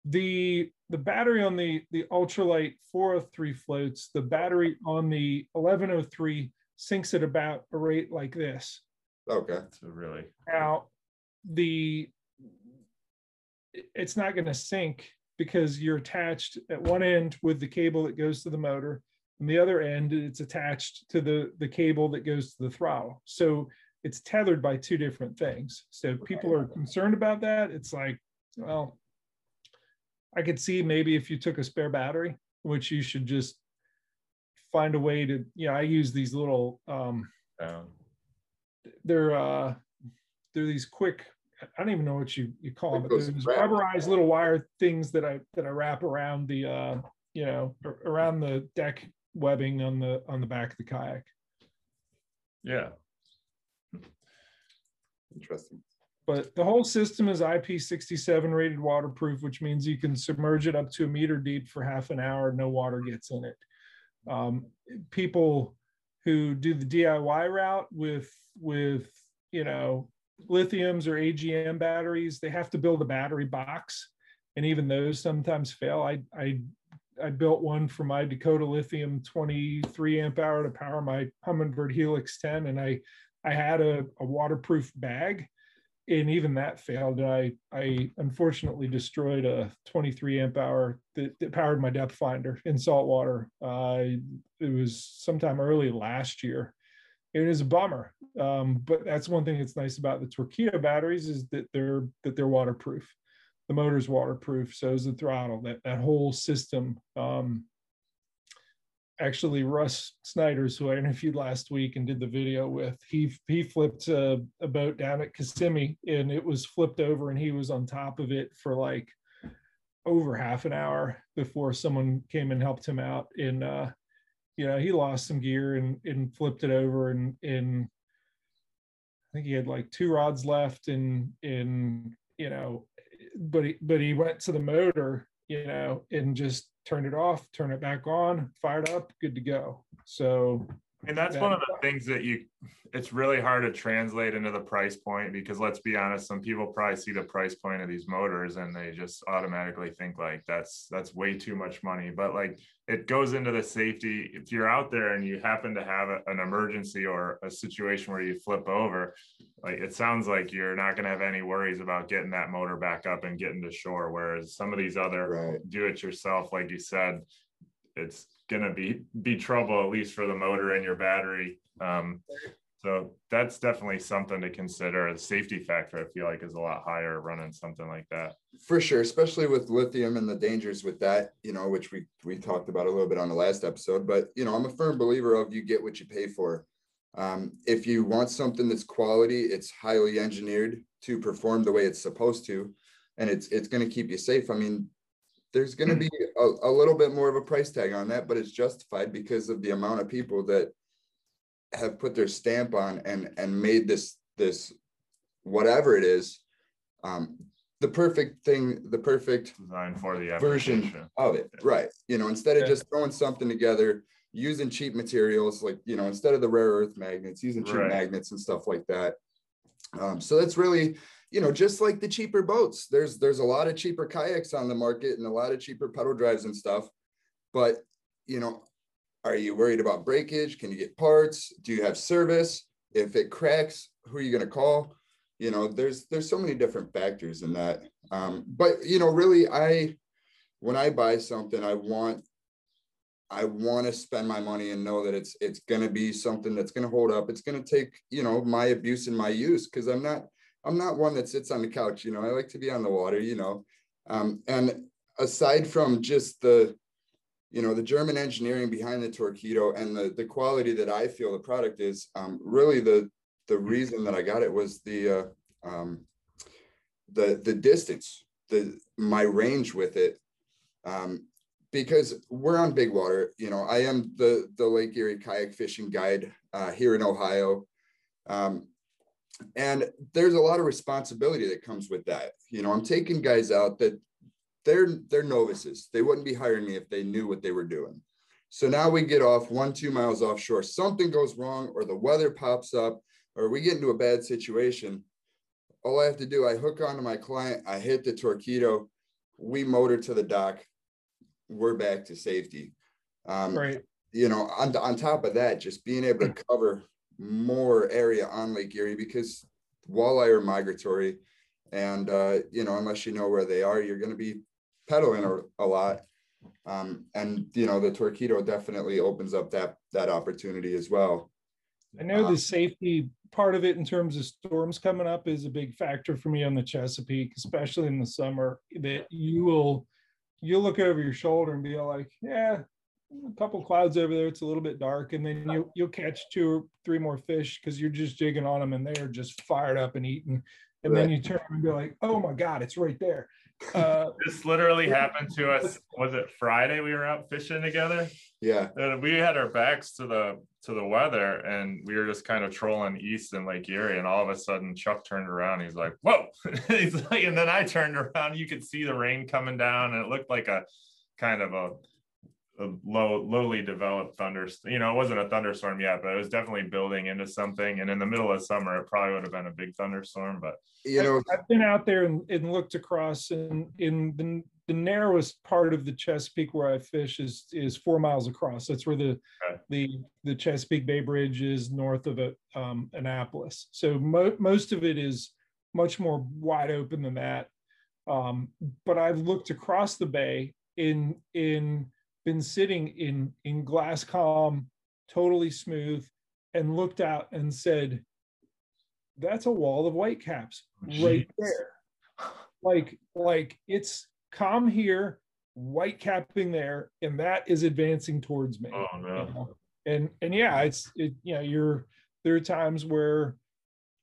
the the battery on the the ultralight 403 floats, the battery on the 1103 sinks at about a rate like this. Okay. So really, Now, the it's not going to sink because you're attached at one end with the cable that goes to the motor, and the other end it's attached to the the cable that goes to the throttle. So it's tethered by two different things. So people are concerned about that. It's like, well, I could see maybe if you took a spare battery, which you should just find a way to, you know, I use these little um um, they're uh they're these quick I don't even know what you you call them, Like but those they're these wrap- rubberized little wire things that I that I wrap around the uh you know around the deck webbing on the on the back of the kayak. yeah, Interesting. But the whole system is IP67 rated waterproof, which means you can submerge it up to a meter deep for half an hour, no water gets in it. Um, people who do the DIY route with with you know lithiums or AGM batteries, they have to build a battery box, and even those sometimes fail. I I I built one for my Dakota Lithium 23 amp hour to power my Humminbird Helix 10, and I I had a, a waterproof bag, and even that failed. I I unfortunately destroyed a 23 amp hour that, that powered my depth finder in saltwater. Uh, it was sometime early last year. It is a bummer, um, but that's one thing that's nice about the Torqeedo batteries is that they're that they're waterproof. The motor's waterproof, so is the throttle. That that whole system. Um, actually, Russ Snyder's, who I interviewed last week and did the video with, he he flipped a, a boat down at Kissimmee and it was flipped over, and he was on top of it for like over half an hour before someone came and helped him out. And uh, you know, he lost some gear and and flipped it over, and and I think he had like two rods left, and and you know, but he but he went to the motor, you know, and just turned it off, turn it back on, fired up, good to go. So and that's one of the things that you. It's really hard to translate into the price point because let's be honest, some people probably see the price point of these motors and they just automatically think like that's that's way too much money. But like it goes into the safety. If you're out there and you happen to have a- an emergency or a situation where you flip over, like it sounds like you're not going to have any worries about getting that motor back up and getting to shore. Whereas some of these other Right. do it yourself, like you said, it's gonna be be trouble at least for the motor and your battery. Um, so that's definitely something to consider. The safety factor, I feel like, is a lot higher running something like that. For sure, especially with lithium and the dangers with that, you know, which we we talked about a little bit on the last episode. But you know, I'm a firm believer of you get what you pay for. Um, if you want something that's quality, it's highly engineered to perform the way it's supposed to, and it's it's going to keep you safe. I mean, there's going to be a, a little bit more of a price tag on that, but it's justified because of the amount of people that have put their stamp on and and made this this whatever it is um the perfect thing the perfect Designed for the version of it right you know instead of Yeah. just throwing something together using cheap materials like you know instead of the rare earth magnets using cheap Right. magnets and stuff like that um so that's really you know just like the cheaper boats there's there's a lot of cheaper kayaks on the market and a lot of cheaper pedal drives and stuff. But you know are you worried about breakage? Can you get parts? Do you have service? If it cracks who are you going to call? You know there's there's so many different factors in that. Um but you know really i when i buy something i want i want to spend my money and know that it's it's going to be something that's going to hold up. It's going to take you know my abuse and my use because i'm not i'm not one that sits on the couch you know i like to be on the water you know. Um and aside from just the you know the german engineering behind the Torqeedo and the the quality that i feel the product is um really the the reason that I got it was the uh, um, the the distance, the my range with it, um, because we're on big water. You know, I am the the Lake Erie kayak fishing guide uh, here in Ohio, um, and there's a lot of responsibility that comes with that. You know, I'm taking guys out that they're they're novices. They wouldn't be hiring me if they knew what they were doing. So now we get off one, two miles offshore. Something goes wrong, or the weather pops up, or we get into a bad situation, all I have to do, I hook onto my client, I hit the Torqeedo, we motor to the dock, we're back to safety. Um, Right. you know, on, on top of that, just being able to cover more area on Lake Erie because walleye are migratory. And, uh, you know, unless you know where they are, you're going to be pedaling a, a lot. Um, and, you know, the Torqeedo definitely opens up that, that opportunity as well. I know Um, the safety part of it in terms of storms coming up is a big factor for me on the Chesapeake, especially in the summer, that you will, you'll look over your shoulder and be like, yeah, a couple clouds over there, it's a little bit dark, and then you, you'll catch two or three more fish because you're just jigging on them and they're just fired up and eating. And then you turn and be like, oh my God, it's right there. Uh, This literally happened to us. Was it Friday we were out fishing together? Yeah. And we had our backs to the to the weather and we were just kind of trolling east in Lake Erie and all of a sudden Chuck turned around he's like whoa he's like and then I turned around you could see the rain coming down and it looked like a kind of a, a low lowly developed thunderstorm you know it wasn't a thunderstorm yet but it was definitely building into something and in the middle of summer it probably would have been a big thunderstorm but You know, I've been out there and, and looked across and in the, the narrowest part of the Chesapeake where I fish is is four miles across. That's where the Okay. the the Chesapeake Bay Bridge is north of it, um, Annapolis. So mo- most of it is much more wide open than that. Um, but I've looked across the bay in in been sitting in in glass calm, totally smooth, and looked out and said, "That's a wall of white whitecaps right Jeez. there." Like like it's calm here, white capping there, and that is advancing towards me. oh you know? And and yeah, it's it you know you're there are times where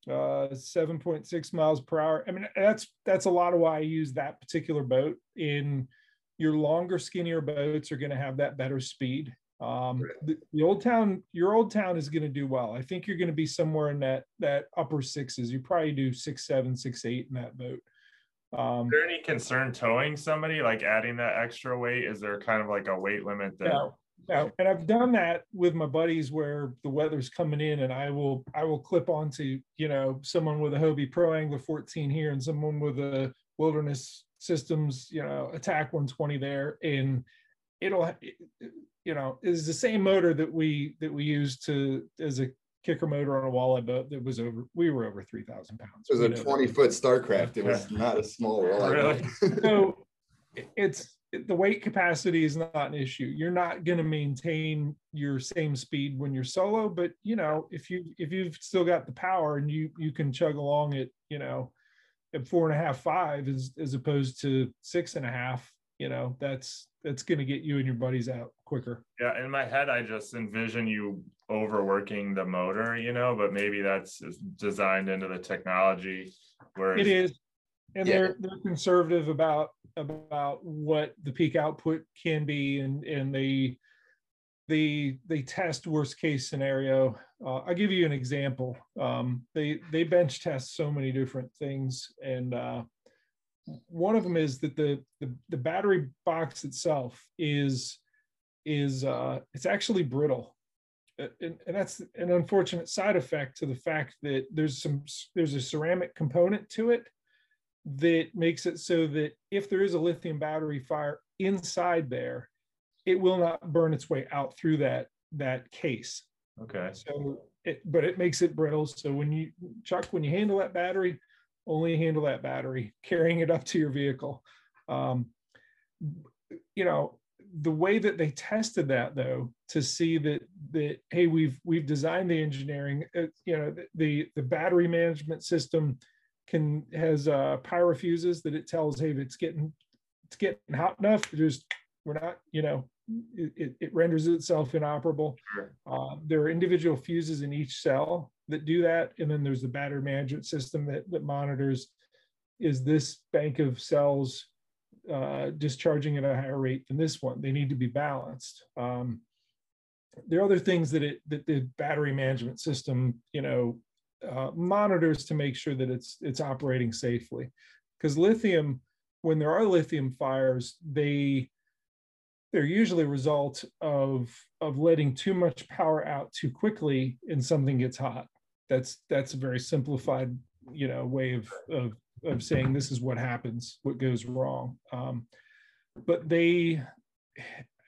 uh 7.6 miles per hour. I mean that's that's a lot of why I use that particular boat. In your longer, skinnier boats are going to have that better speed. Um, Right. the, the old town, your old town is going to do well. I think you're going to be somewhere in that that upper sixes. You probably do six, seven, six, eight in that boat. Um, Is there any concern towing somebody, like adding that extra weight? Is there kind of like a weight limit there? No, no, and I've done that with my buddies where the weather's coming in, and I will I will clip onto you know someone with a Hobie Pro Angler 14 here and someone with a Wilderness Systems you know ATAK 120 there, and it'll you know is the same motor that we that we use to as a kicker motor on a walleye boat that was over we were over 3,000 pounds. it was We a know that. 20 foot Starcraft. It was not a small walleye. Really? so it's the weight capacity is not an issue. You're not going to maintain your same speed when you're solo, but you know, if you if you've still got the power and you you can chug along at you know at four and a half five as as opposed to six and a half, you know, that's that's going to get you and your buddies out quicker. Yeah, in my head, I just envision you overworking the motor, you know, but maybe that's designed into the technology. Where It is, and Yeah. they're they're conservative about about what the peak output can be, and and they they they test worst case scenario. Uh, I'll give you an example. Um, they they bench test so many different things, and uh, one of them is that the, the the battery box itself is is uh, it's actually brittle. Uh, And, and that's an unfortunate side effect to the fact that there's some there's a ceramic component to it that makes it so that if there is a lithium battery fire inside there, it will not burn its way out through that that case. Okay, So it, but it makes it brittle. So when you Chuck, when you handle that battery, only handle that battery, carrying it up to your vehicle. Um, you know, the way that they tested that though, to see that that hey, we've we've designed the engineering, uh, you know, the, the battery management system can has uh pyro fuses that it tells hey if it's getting it's getting hot enough just we're not you know it, it, renders itself inoperable. Uh, there are individual fuses in each cell that do that and then there's the battery management system that, that monitors is this bank of cells uh, discharging at a higher rate than this one? They need to be balanced. Um, there are other things that it that the battery management system you know uh, monitors to make sure that it's it's operating safely. Because lithium when there are lithium fires they they're usually a result of of letting too much power out too quickly and something gets hot that's that's a very simplified you know way of of of saying this is what happens, what goes wrong. Um, but they,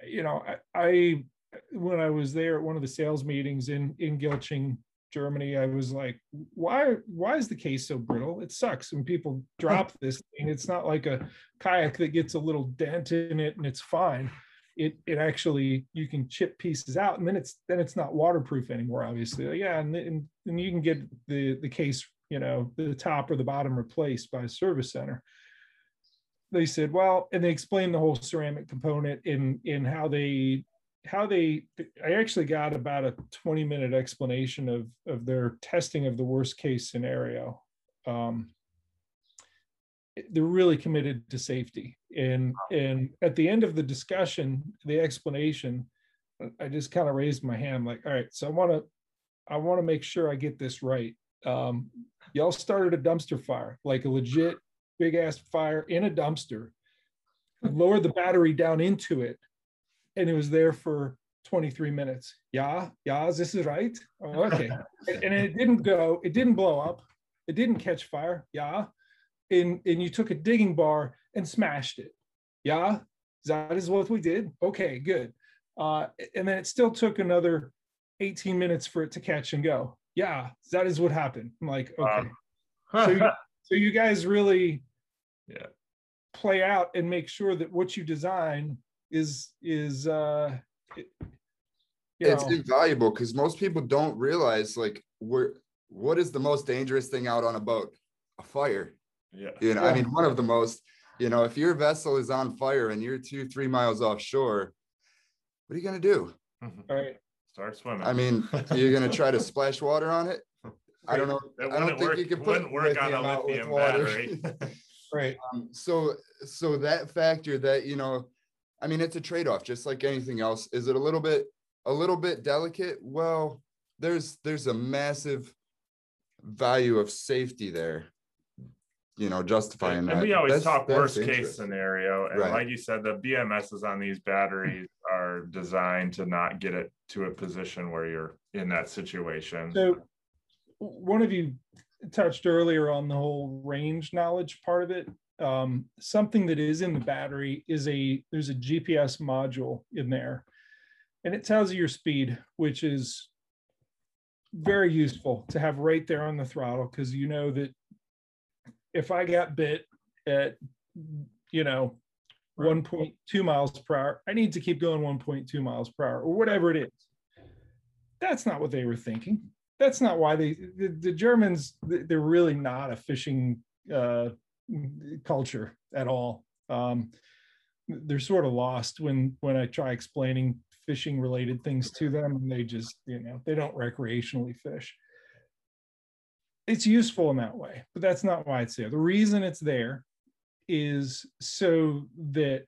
you know, I, I when I was there at one of the sales meetings in in Gilching, Germany, I was like, why why is the case so brittle? It sucks when people drop this thing. It's not like a kayak that gets a little dent in it and it's fine. It it actually you can chip pieces out and then it's then it's not waterproof anymore, obviously. Yeah, and, and, and you can get the the case, you know, the top or the bottom replaced by a service center they said, well, and they explained the whole ceramic component in in how they how they i actually got about a 20 minute explanation of of their testing of the worst case scenario um, they're really committed to safety and and at the end of the discussion the explanation i just kind of raised my hand like all right so i want to i want to make sure i get this right um, y'all started a dumpster fire like a legit big ass fire in a dumpster lowered the battery down into it and it was there for 23 minutes. Yeah, yeah, this is right. Oh, okay. and, and it didn't go, it didn't blow up, it didn't catch fire. Yeah. And, and you took a digging bar and smashed it. Yeah, that is what we did. Okay, good. Uh, and then it still took another 18 minutes for it to catch and go. Yeah, that is what happened. I'm like, okay. So, you, so you guys really yeah. play out and make sure that what you design is is uh it's know. invaluable because most people don't realize like we're what is the most dangerous thing out on a boat a fire yeah. You know yeah. i mean one of the most you know if your vessel is on fire and you're two three miles offshore what are you going to do? All right. Start swimming. I mean you're going to try to splash water on it? I don't know. I don't think work, you can put work on a lithium battery. Right. Um, so so that factor that you know I mean, it's a trade-off, just like anything else. Is it a little bit a little bit delicate? Well, there's there's a massive value of safety there. You know, justifying and, that. And we always that's, talk that's worst case scenario. And right. like you said, the BMSs on these batteries are designed to not get it to a position where you're in that situation. So one of you touched earlier on the whole range knowledge part of it um, something that is in the battery is a there's a GPS module in there, and it tells you your speed, which is very useful to have right there on the throttle because you know that if I got bit at you know 1.2 miles per hour, I need to keep going 1.2 miles per hour or whatever it is. That's not what they were thinking. That's not why they the, the Germans they're really not a fishing uh, culture at all. Um, they're sort of lost when when I try explaining fishing related things to them, and they just you know they don't recreationally fish. It's useful in that way, but that's not why it's there. The reason it's there is so that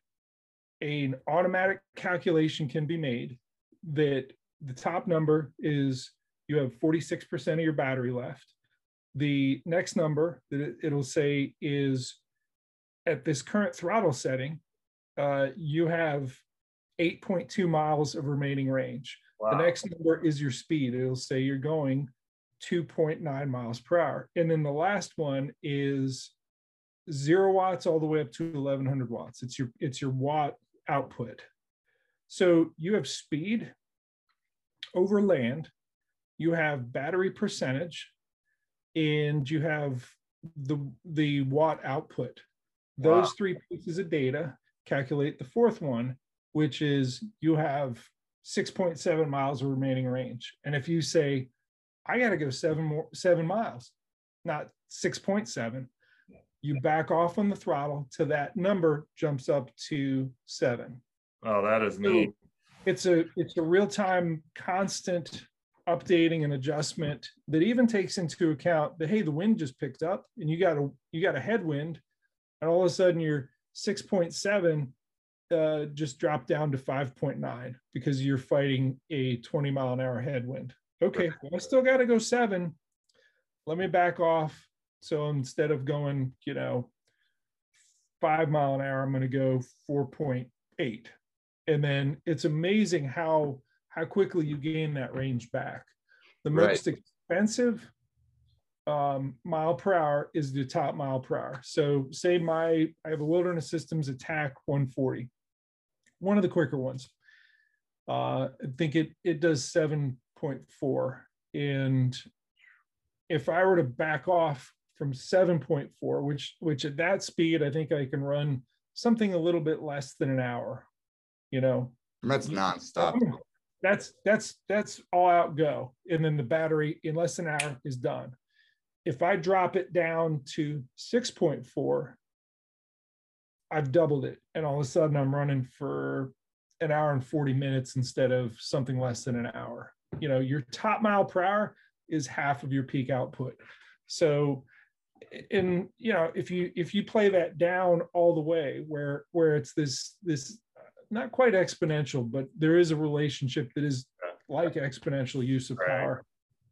an automatic calculation can be made that the top number is you have 46% of your battery left the next number that it'll say is at this current throttle setting, uh, you have 8.2 miles of remaining range. Wow. The next number is your speed. It'll say you're going 2.9 miles per hour. And then the last one is zero watts all the way up to 1100 watts. It's your it's your watt output. So you have speed over land, you have battery percentage, and you have the the watt output. Those wow. three pieces of data calculate the fourth one, which is you have 6.7 miles of remaining range. And if you say, I got to go seven more seven miles, not 6.7, you back off on the throttle to that number jumps up to seven. Oh, that is neat. it's a it's a real time constant updating and adjustment that even takes into account that hey the wind just picked up and you got a you got a headwind and all of a sudden your 6.7 uh, just dropped down to 5.9 because you're fighting a 20 mile an hour headwind okay well, i still got to go seven let me back off so instead of going you know five mile an hour i'm going to go 4.8 and then it's amazing how how quickly you gain that range back. The most right. expensive um, mile per hour is the top mile per hour. So say my I have a Wilderness Systems ATAK 140, one of the quicker ones. Uh, I think it it does 7.4, and if I were to back off from 7.4, which which at that speed I think I can run something a little bit less than an hour. You know, That's nonstop. that's that's that's all out go. And then the battery in less than an hour is done. If i drop it down to 6.4 i've doubled it. And all of a sudden i'm running for an hour and 40 minutes instead of something less than an hour you know your top mile per hour is half of your peak output so and you know if you if you play that down all the way where where it's this this uh, not quite exponential, but there is a relationship that is like exponential use of Right. power,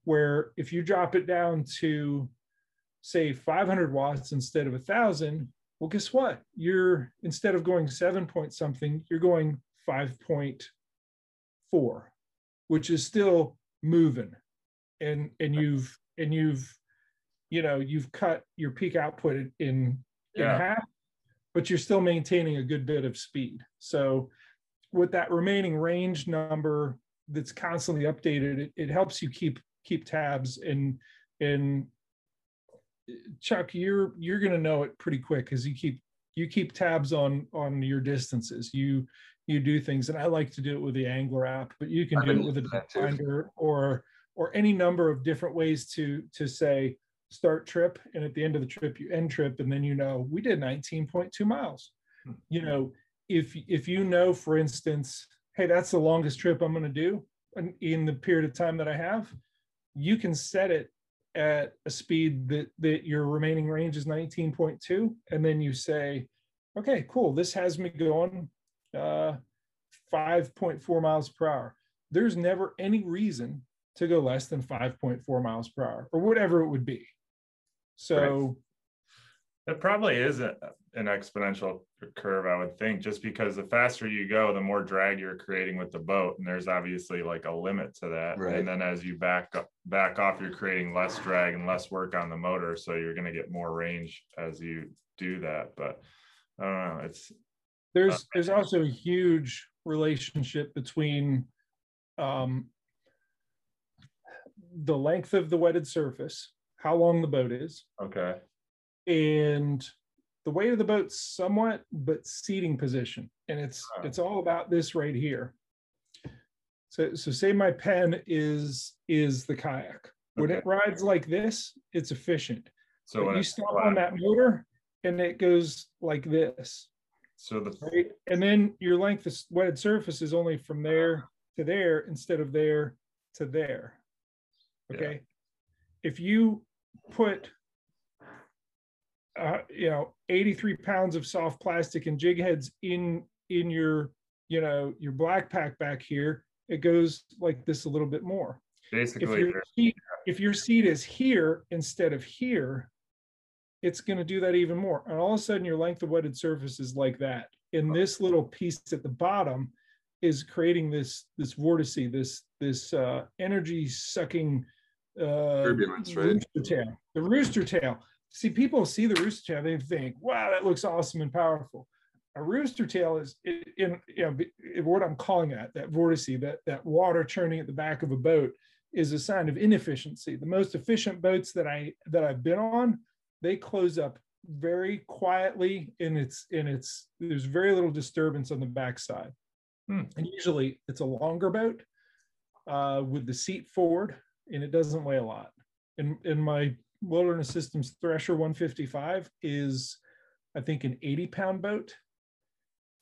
where if you drop it down to say 500 watts instead of a thousand, well, guess what? You're instead of going seven point something, you're going 5.4, which is still moving. And and you've and you've you know you've cut your peak output in in Yeah. half but you're still maintaining a good bit of speed. So with that remaining range number that's constantly updated, it, it helps you keep keep tabs and and Chuck, you're you're gonna know it pretty quick because you keep you keep tabs on on your distances. You you do things, and I like to do it with the Angler app, but you can I've do it with a finder or or any number of different ways to to say start trip and at the end of the trip you end trip and then you know we did 19.2 miles Hmm. you know if if you know for instance hey that's the longest trip i'm going to do in, in the period of time that i have you can set it at a speed that that your remaining range is 19.2 and then you say okay cool this has me going uh 5.4 miles per hour there's never any reason to go less than 5.4 miles per hour or whatever it would be so It probably is a, an exponential curve, I would think, just because the faster you go, the more drag you're creating with the boat, and there's obviously like a limit to that. Right. And then as you back up, back off, you're creating less drag and less work on the motor, so you're going to get more range as you do that. But I don't know. It's there's there's also a huge relationship between um, the length of the wetted surface, how long the boat is, okay. and the weight of the boat somewhat, but seating position. And it's it's all about this right here. So so say my pen is is the kayak. When Okay. it rides like this, it's efficient. So when you stop flat, on that motor and it goes like this. So the right? And then your length of wetted surface is only from there to there instead of there to there. Yeah. Okay. If you put, uh, you know, 83 pounds of soft plastic and jig heads in in your, you know, your black pack back here, it goes like this a little bit more. If basically your seat, if your seat is here instead of here, it's going to do that even more. And all of a sudden, your length of wetted surface is like that. And this little piece at the bottom is creating this this vortice, this this uh, energy sucking uh, Turbulence, right? rooster tail. The rooster tail. See, people see the rooster tail, they think, "Wow, that looks awesome and powerful." A rooster tail is in, in you know what I'm calling that that vortice, that that water churning at the back of a boat is a sign of inefficiency. The most efficient boats that I that I've been on, they close up very quietly and it's and it's there's very little disturbance on the backside. Hmm. And usually it's a longer boat uh, with the seat forward and it doesn't weigh a lot. And in my Wilderness Systems Thresher 155 is I think an 80 pound boat,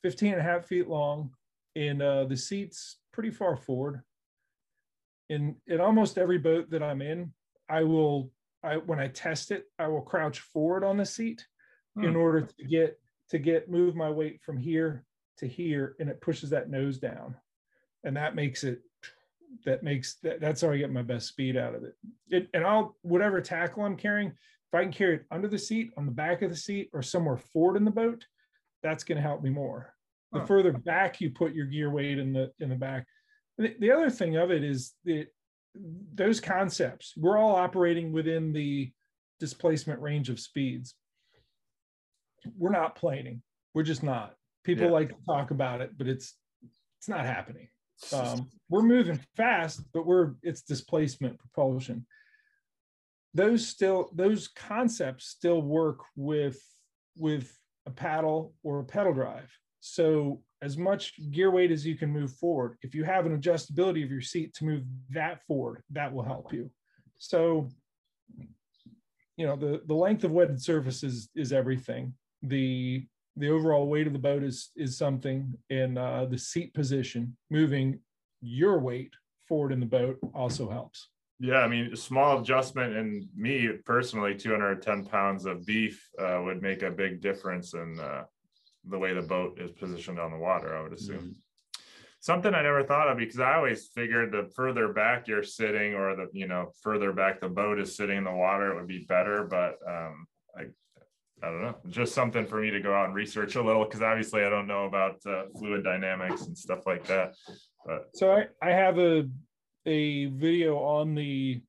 15 and a half feet long, and uh, the seats pretty far forward. In in almost every boat that I'm in, I will I when I test it, I will crouch forward on the seat in Hmm. order to get to get move my weight from here to here, and it pushes that nose down, and that makes it that makes that that's how I get my best speed out of it. It and I'll whatever tackle I'm carrying, if I can carry it under the seat, on the back of the seat, or somewhere forward in the boat, that's going to help me more. The further back you put your gear weight in the in the back. The, the other thing of it is that those concepts, we're all operating within the displacement range of speeds. We're not planing. We're just not. People Yeah. like to talk about it, but it's it's not happening. Um, we're moving fast, but we're it's displacement propulsion. Those still those concepts still work with with a paddle or a pedal drive. So as much gear weight as you can move forward, if you have an adjustability of your seat to move that forward, that will help you. So you know the the length of wetted surface is is everything. The the overall weight of the boat is is something, and uh, the seat position, moving your weight forward in the boat, also helps. Yeah, I mean, a small adjustment in me personally, 210 pounds of beef uh, would make a big difference in uh, the way the boat is positioned on the water, I would assume. Something I never thought of because I always figured the further back you're sitting or the, you know, further back the boat is sitting in the water, it would be better. But um, I, I don't know, just something for me to go out and research a little because obviously I don't know about uh, fluid dynamics and stuff like that. But So I, I have a a video on the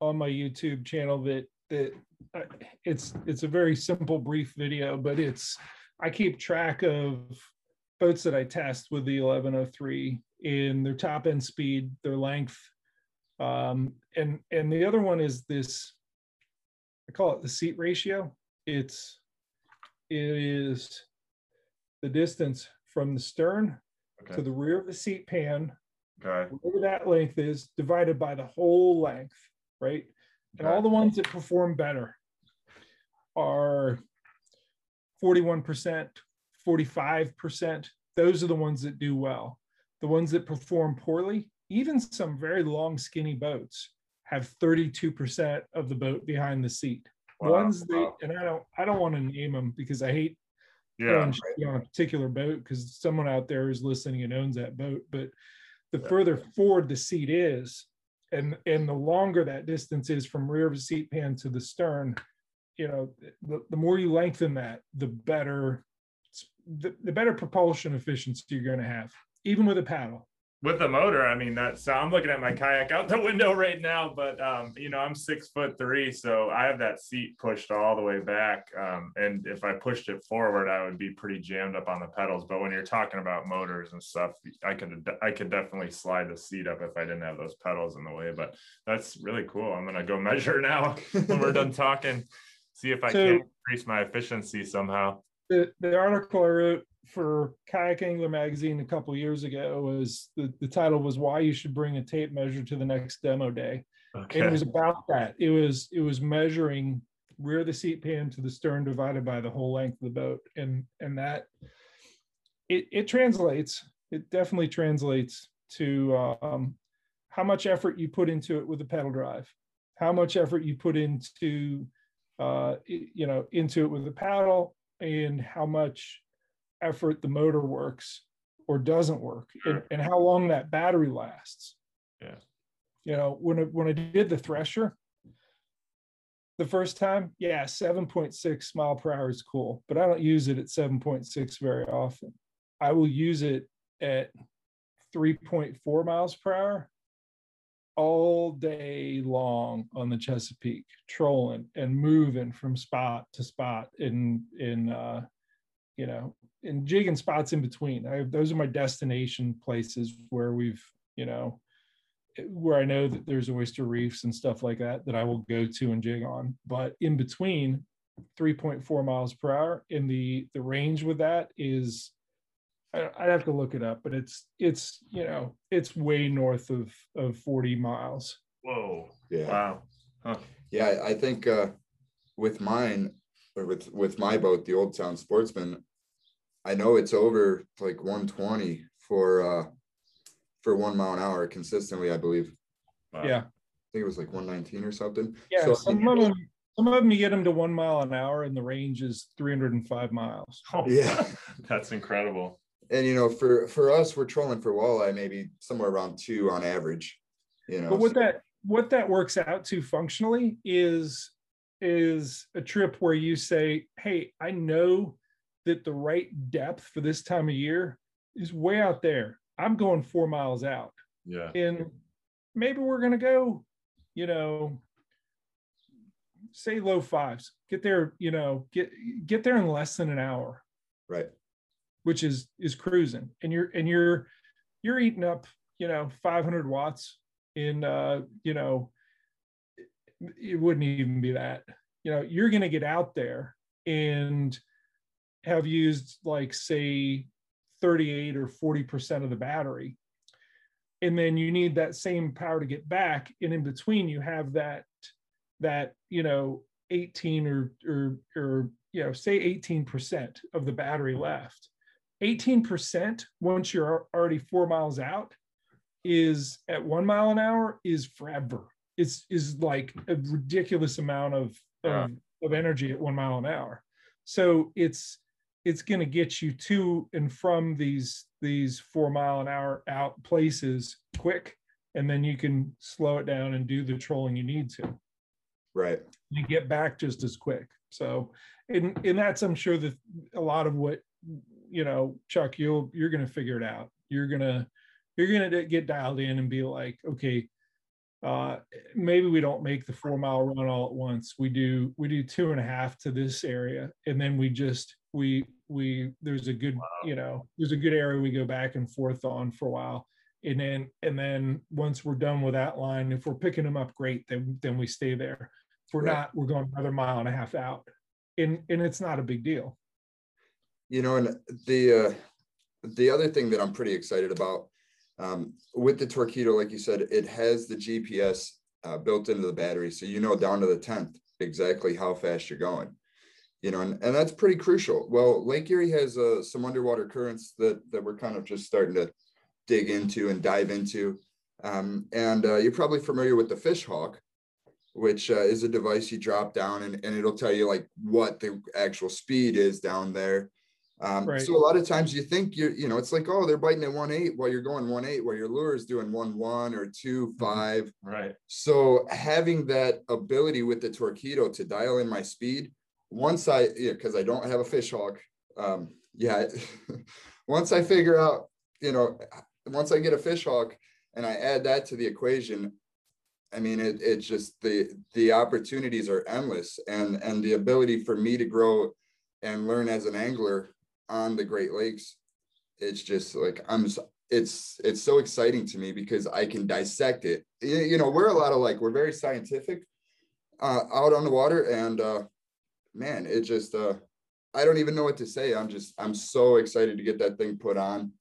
on my YouTube channel that that uh, it's it's a very simple brief video, but it's I keep track of boats that I test with the 1103 in their top end speed, their length, um, and and the other one is this. I call it the seat ratio. It's it is the distance from the stern to the rear of the seat pan okay, whatever that length is divided by the whole length, right? And all the ones that perform better are 41%, 45%. Those are the ones that do well. The ones that perform poorly, even some very long, skinny boats, have 32% of the boat behind the seat. Wow, Ones that, wow. and I don't, I don't want to name them because I hate yeah, on a particular boat because someone out there is listening and owns that boat. But the Yeah. further forward the seat is, and and the longer that distance is from rear of the seat pan to the stern, you know, the, the more you lengthen that, the better the, the better propulsion efficiency you're going to have, even with a paddle. with the motor, I mean, that's so I'm looking at my kayak out the window right now, but um, you know, I'm six foot three, so I have that seat pushed all the way back. Um, and if I pushed it forward, I would be pretty jammed up on the pedals. But when you're talking about motors and stuff, I could I could definitely slide the seat up if I didn't have those pedals in the way. But that's really cool. I'm gonna go measure now when we're done talking, see if I So- can increase my efficiency somehow. The, the article I wrote for Kayak Angler magazine a couple years ago was the, the title was why you should bring a tape measure to the next demo day. Okay. And it was about that. It was it was measuring rear of the seat pan to the stern divided by the whole length of the boat, and and that it it translates. It definitely translates to um, how much effort you put into it with the pedal drive, how much effort you put into uh, you know into it with the paddle, and how much effort the motor works or doesn't work, and, and how long that battery lasts. Yeah. you know when I, when I did the thresher the first time yeah 7.6 mile per hour is cool but I don't use it at 7.6 very often. I will use it at 3.4 miles per hour all day long on the Chesapeake trolling and moving from spot to spot in in uh you know in jigging spots in between I those are my destination places where we've you know where I know that there's oyster reefs and stuff like that that I will go to and jig on. But in between, 3.4 miles per hour, in the the range with that is, I'd have to look it up, but it's it's you know it's way north of of 40 miles. Whoa. Yeah. Wow. Huh. Yeah, I- I think uh, with mine or with with my boat, the Old Town Sportsman, I know it's over like 120 for uh for one mile an hour consistently. I believe. Wow. Yeah, I think it was like 119 or something. yeah. So, some of them some of them you get them to one mile an hour, and the range is 305 miles. Oh, Yeah. That's incredible. And you know, for for us, we're trolling for walleye maybe somewhere around two on average. You know, But what so- that what that works out to functionally is is a trip where you say, "Hey, I know that the right depth for this time of year is way out there. I'm going four miles out, Yeah. and maybe we're gonna go, you know, say low fives. Get there, you know, get get there in less than an hour, Right. Which is is cruising, and you're and you're you're eating up, you know, 500 watts in, uh, you know, it, wouldn't even be that. You know, you're going to get out there and have used like say 38 or 40 percent of the battery. And then you need that same power to get back. And in between you have that that you know 18 or or or you know say 18% of the battery left 18% once you're already four miles out is at one mile an hour is forever. It's is like a ridiculous amount of of, of energy at one mile an hour. So it's it's going to get you to and from these these four mile an hour out places quick and then you can slow it down and do the trolling you need to. Right. you get back just as quick. So and and that's i'm sure that a lot of what you know chuck you'll you're going to figure it out. You're going to you're to get dialed in and be like okay uh maybe we don't make the four mile run all at once. We do we do two and a half to this area and then we just we we there's a good you know there's a good area we go back and forth on for a while. And then and then once we're done with that line if we're picking them up great then then we stay there. If we're Right. not we're going another mile and a half out. And and it's not a big deal You know, and the uh, the other thing that I'm pretty excited about um, with the Torqeedo, like you said, it has the GPS uh, built into the battery, so you know down to the tenth exactly how fast you're going. You know, and, and that's pretty crucial. Well, Lake Erie has uh, some underwater currents that that we're kind of just starting to dig into and dive into. Um, and uh, you're probably familiar with the fish hawk, which uh, is a device you drop down and, and it'll tell you like what the actual speed is down there. Um, Right. So a lot of times you think you're, you know, it's like, oh, they're biting at one eight while you're going one eight, while your lure is doing one one or two five. Right. So having that ability with the Torqeedo to dial in my speed, once I, yeah, because I don't have a fish hawk, um, yeah, once I figure out, you know, once I get a fish hawk and I add that to the equation, I mean, it, it's just the the opportunities are endless, and and the ability for me to grow and learn as an angler on the Great Lakes, it's just like I'm. It's it's so exciting to me because I can dissect it. You, know, we're a lot of like we're very scientific uh, out on the water, and uh, man, it just uh, I don't even know what to say. I'm just I'm so excited to get that thing put on,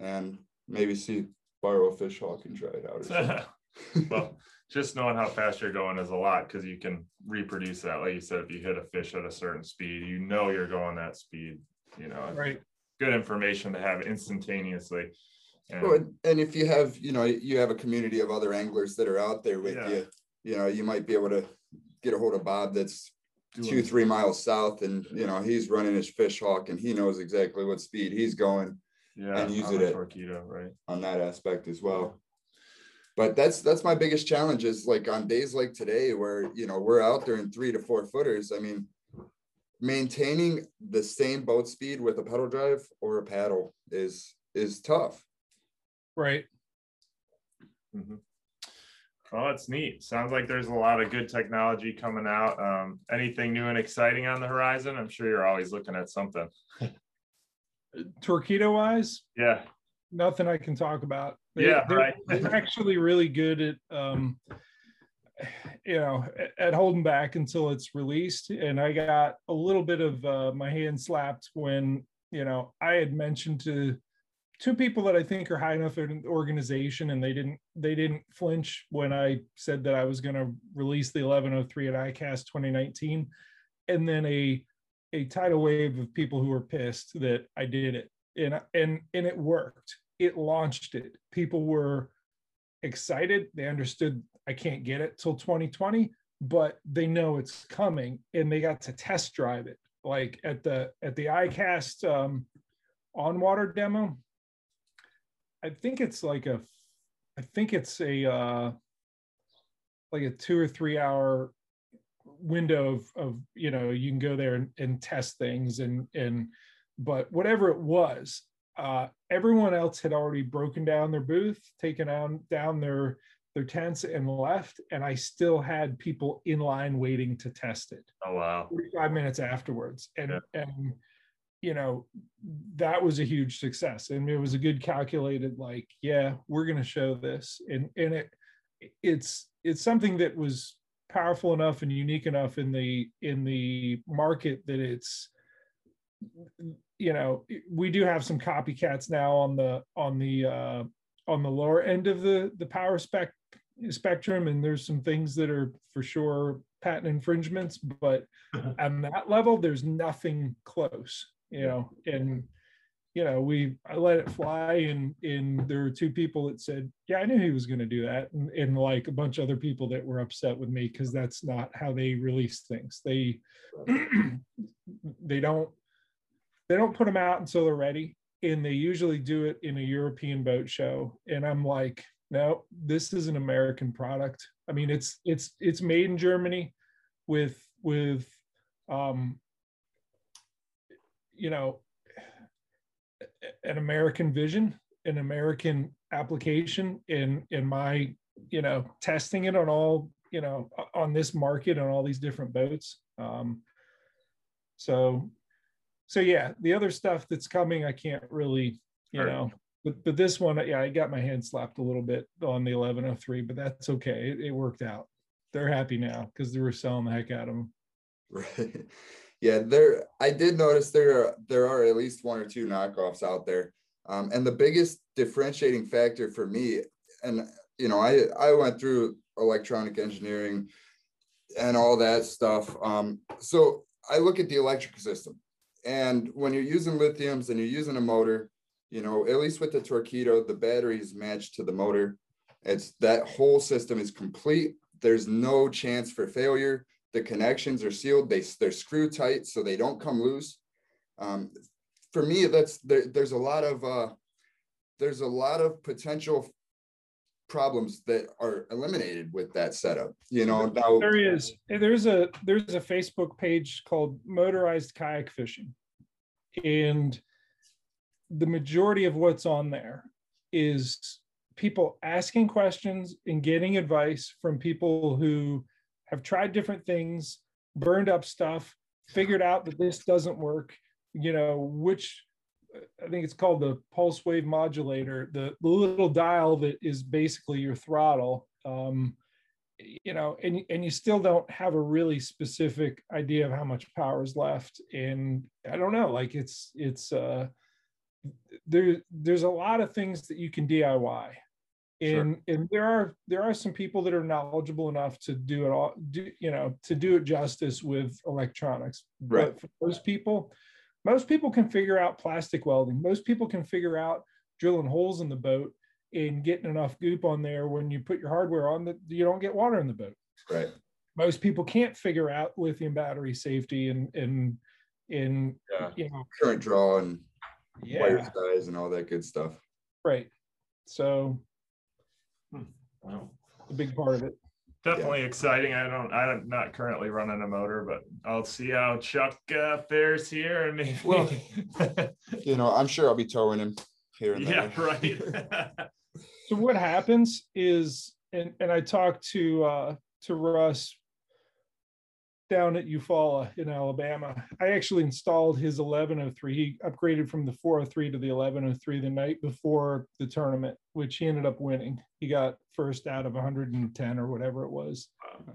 and maybe see borrow a fish hawk and try it out. Well, just knowing how fast you're going is a lot because you can reproduce that. Like you said, if you hit a fish at a certain speed, you know you're going that speed. You know, it's right good information to have instantaneously. And Well, and- and if you have, you know, you have a community of other anglers that are out there with Yeah. you, you know, you might be able to get a hold of Bob that's two, three miles south and, you know, he's running his fish hawk and he knows exactly what speed he's going yeah, and use on it the at- Torqeedo, right? on that aspect as well. But that's, that's my biggest challenge is like on days like today where, you know, we're out there in three to four footers. I mean, maintaining the same boat speed with a pedal drive or a paddle is, is tough. right Mhm. Well, that's neat. Sounds like there's a lot of good technology coming out. Um, anything new and exciting on the horizon? I'm sure you're always looking at something. Torqeedo wise Yeah. nothing I can talk about. They- Yeah, they're, right. they're actually really good at, um, you know, at- holding back until it's released. And I got a little bit of uh, my hand slapped when, you know, I had mentioned to two people that I think are high enough in the organization, and they didn't they didn't flinch when I said that I was going to release the 1103 at ICAST 2019, and then a a tidal wave of people who were pissed that I did it. And and and it worked. It launched it. People were excited. They understood i can't get it till 2020 but they know it's coming and they got to test drive it. Like at the at the icast um on water demo i think it's like a i think it's a uh like a two or three hour window of, of you know you can go there and, and test things and and but whatever it was uh everyone else had already broken down their booth taken down down their their tents and left, and I still had people in line waiting to test it. Oh wow! Forty-five minutes afterwards, and yeah. and you know that was a huge success, and it was a good calculated like, yeah, we're going to show this, and and it it's it's something that was powerful enough and unique enough in the in the market that it's you know we do have some copycats now on the on the uh on the lower end of the the power spec spectrum and there's some things that are for sure patent infringements but uh-huh. on that level there's nothing close you know and you know we i let it fly and and there were two people that said yeah i knew he was going to do that and, and like a bunch of other people that were upset with me because that's not how they release things. They they don't they don't put them out until they're ready and they usually do it in a european boat show and i'm like no this is an american product. I mean it's it's it's made in germany with with um you know an american vision an american application in in my you know testing it on all you know on this market on all these different boats. Um so so yeah the other stuff that's coming i can't really you know but but this one, yeah, I got my hand slapped a little bit on the 1103, but that's okay. It, it worked out. They're happy now because they were selling the heck out of them. Right. Yeah, there. I did notice there are there are at least one or two knockoffs out there, um, and the biggest differentiating factor for me, and you know, I I went through electronic engineering and all that stuff. Um, so I look at the electrical system, and when you're using lithiums and you're using a motor, you know, at least with the Torqeedo, the battery is matched to the motor. It's that whole system is complete. There's no chance for failure. The connections are sealed. They they're screw tight so they don't come loose. Um, for me, that's there, there's a lot of uh, there's a lot of potential problems that are eliminated with that setup. You know, now there is there's a there's a Facebook page called Motorized Kayak Fishing, and the majority of what's on there is people asking questions and getting advice from people who have tried different things, burned up stuff, figured out that this doesn't work, you know, which I think it's called the pulse wave modulator, the, the little dial that is basically your throttle. Um, you know, and and you still don't have a really specific idea of how much power is left. And I don't know, like it's it's uh there there's a lot of things that you can DIY. And, sure. and there are there are some people that are knowledgeable enough to do it all do, you know to do it justice with electronics right but for most people most people can figure out plastic welding most people can figure out drilling holes in the boat and getting enough goop on there when you put your hardware on that you don't get water in the boat right most people can't figure out lithium battery safety and and in yeah. you know current draw and yeah. wire size and all that good stuff. Right. So hmm. wow. a big part of it. Definitely yeah. exciting. I don't. I'm not currently running a motor, but I'll see how Chuck uh, fares here, and maybe. Well, you know, I'm sure I'll be towing him here and yeah, there. right. so what happens is, and and I talked to uh, to Russ down at Eufaula in Alabama. I actually installed his 1103. He upgraded from the 403 to the 1103 the night before the tournament, which he ended up winning. He got first out of 110 or whatever it was.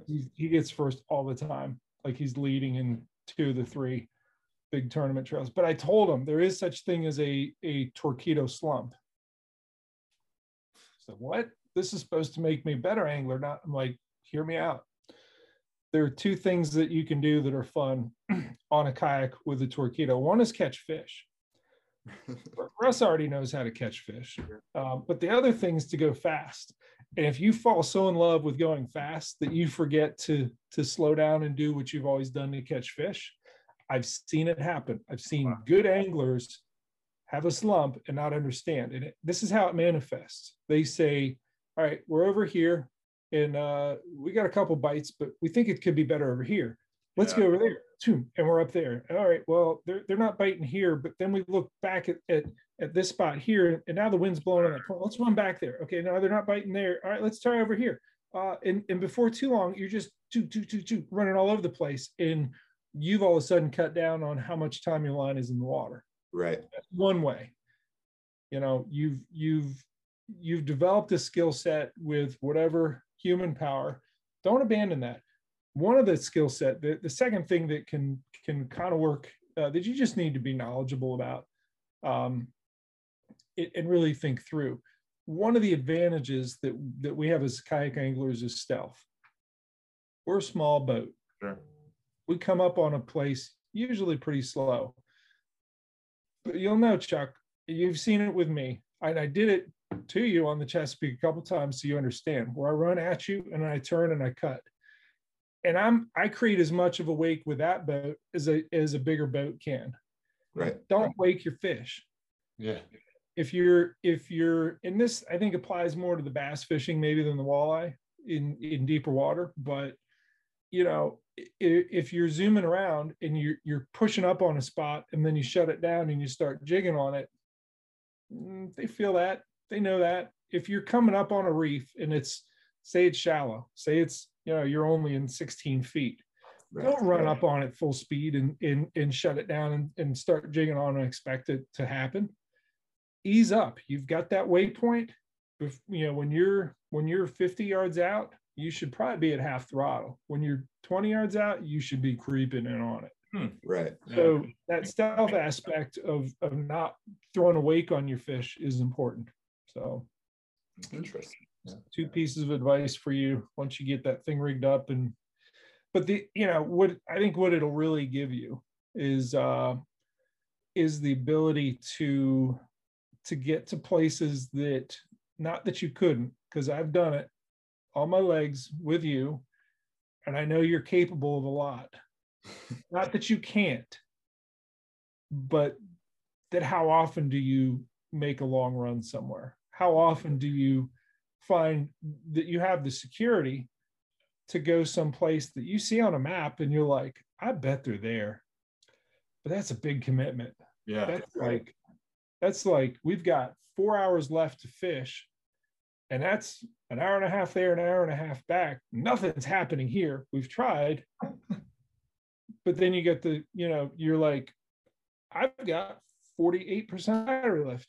He, he gets first all the time, like he's leading in two of the three big tournament trails. But I told him there is such thing as a a Torqeedo slump. So what? This is supposed to make me a better angler. Not I'm like, hear me out there are two things that you can do that are fun on a kayak with a Torqeedo. One is catch fish. Russ already knows how to catch fish, um, but the other thing is to go fast. And if you fall so in love with going fast that you forget to to slow down and do what you've always done to catch fish, I've seen it happen. I've seen wow. good anglers have a slump and not understand. And it, this is how it manifests. They say, "All right, we're over here and uh, we got a couple bites, but we think it could be better over here. let's Yeah. go over there. Toom, And we're up there. All right. Well, they're they're not biting here, but then we look back at at, at this spot here, and now the wind's blowing on that point. Let's run back there. Okay, no, they're not biting there. All right, let's try over here. Uh, and and before too long, you're just two two two two running all over the place, and you've all of a sudden cut down on how much time your line is in the water Right. one way you know you've you've you've developed a skill set with whatever human power don't abandon that one of the skill set the, the second thing that can can kind of work uh, that you just need to be knowledgeable about um, it, and really think through one of the advantages that that we have as kayak anglers is stealth we're a small boat Sure. we come up on a place usually pretty slow. But you'll know, Chuck, you've seen it with me. And I did it to you on the Chesapeake a couple times so you understand where I run at you and I turn and I cut. And I'm I create as much of a wake with that boat as a as a bigger boat can. Right. Don't wake your fish. Yeah. If you're if you're and this I think applies more to the bass fishing maybe than the walleye in in deeper water, but you know if you're zooming around and you're you're pushing up on a spot and then you shut it down and you start jigging on it mm, they feel that they know that. If you're coming up on a reef and it's say it's shallow say it's you know you're only in 16 feet Right. don't run up on it full speed and and, and shut it down and, and start jigging on and expect it to happen. Ease up. You've got that waypoint. Bef- you know when you're when you're 50 yards out you should probably be at half throttle. When you're 20 yards out you should be creeping in on it. Hmm. Right. so that stealth aspect of of not throwing a wake on your fish is important so Interesting. two pieces of advice for you once you get that thing rigged up. And but the you know what i think what it'll really give you is uh is the ability to to get to places that not that you couldn't because i've done it on my legs with you and i know you're capable of a lot. Not that you can't but that how often do you make a long run somewhere how often do you find that you have the security to go someplace that you see on a map and you're like i bet they're there. But that's a big commitment. Yeah. that's like that's like we've got four hours left to fish and that's an hour and a half there an hour and a half back. Nothing's happening here. We've tried. But then you get the you know you're like i've got 48% battery left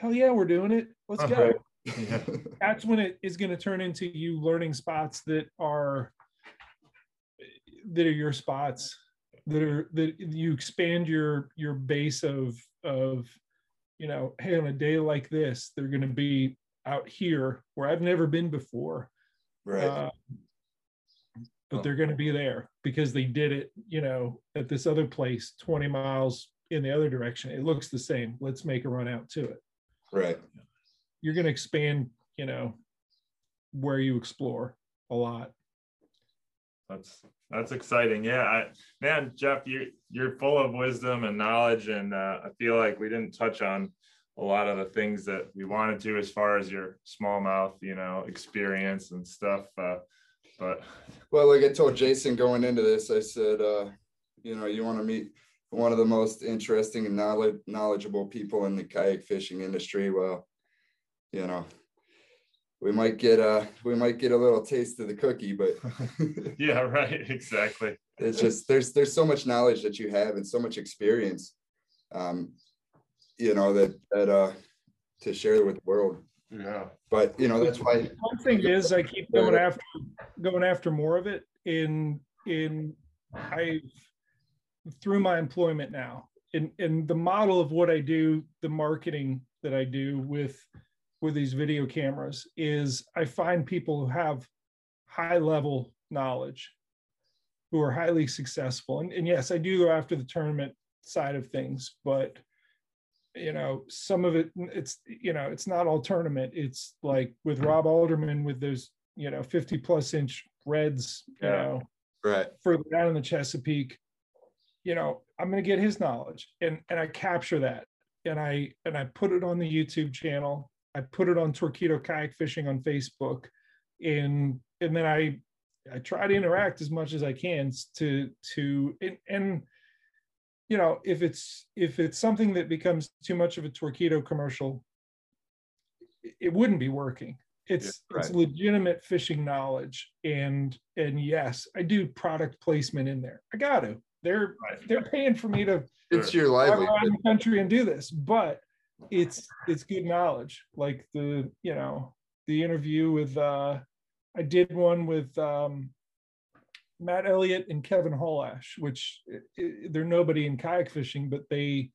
hell yeah we're doing it. Let's go. Right. Yeah. that's when it is going to turn into you learning spots that are that are your spots that are that you expand your your base of of you know hey on a day like this they're going to be out here where i've never been before. Right. uh, but they're going to be there because they did it you know at this other place 20 miles in the other direction. It looks the same. Let's make a run out to it right. you're going to expand, you know, where you explore a lot. That's that's exciting. Yeah, I, man, Jeff, you you're full of wisdom and knowledge, and uh, I feel like we didn't touch on a lot of the things that we wanted to as far as your smallmouth, you know, experience and stuff. Uh, but Well, like I told Jason going into this, I said, uh, you know, you want to meet one of the most interesting and knowledge, knowledgeable people in the kayak fishing industry. Well, you know, we might get a we might get a little taste of the cookie, but yeah, right, exactly. it's just there's there's so much knowledge that you have and so much experience, um, you know that that uh to share with the world. Yeah, But you know that's why One thing is I keep going after going after more of it in in I through my employment now. In in the model of what I do, the marketing that I do with with these video cameras is I find people who have high level knowledge who are highly successful. And, and yes, I do go after the tournament side of things, but you know, some of it, it's, you know, it's not all tournament. It's like with Rob Alderman with those, you know, 50 plus inch reds, you Yeah. know, right, further down in the Chesapeake, you know, I'm going to get his knowledge and and I capture that and I and I put it on the YouTube channel. I put it on Torqeedo Kayak Fishing on Facebook, and and then I I try to interact as much as I can to to and, and you know if it's if it's something that becomes too much of a Torqeedo commercial, it wouldn't be working. It's Yeah, it's legitimate fishing knowledge, and and yes, I do product placement in there. I got to. They're Right. they're paying for me to It's your fly livelihood. around the country and do this, but it's it's good knowledge. Like the you know the interview with uh I did one with um Matt Elliott and Kevin Holash, which i- i- they're nobody in kayak fishing, but they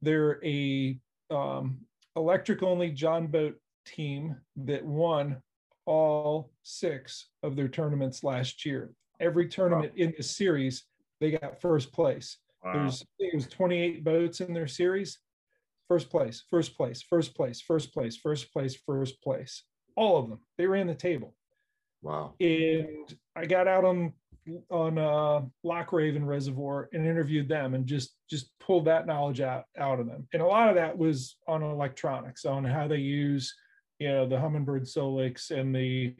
they're a um, electric only John boat team that won all six of their tournaments last year. Every tournament in the series, they got first place. Wow. There's it was 28 boats in their series. First place, first place, first place, first place, first place, first place. All of them. They ran the table Wow. and I got out on on uh Loch Raven Reservoir and interviewed them and just just pulled that knowledge out out of them. And a lot of that was on electronics, on how they use, you know, the Humminbird Solix and the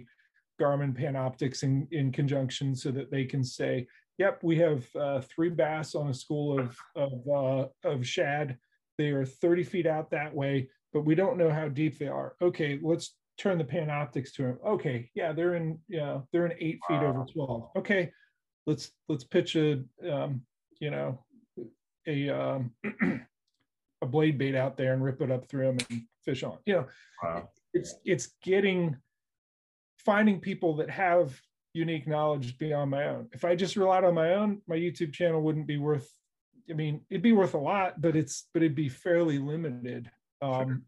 Garmin Panoptix in in conjunction so that they can say, yep, we have uh, three bass on a school of of uh, of shad. They are 30 feet out that way, but we don't know how deep they are. Okay, let's turn the Panoptix to them. Okay, yeah, they're in, yeah, they're in eight feet over 12. Okay, let's let's pitch a um, you know, a um a blade bait out there and rip it up through them and fish on. You know, Wow. it's it's getting finding people that have unique knowledge beyond my own. If I just relied on my own, my YouTube channel wouldn't be worth. I mean, it'd be worth a lot, but it's but it'd be fairly limited. Um,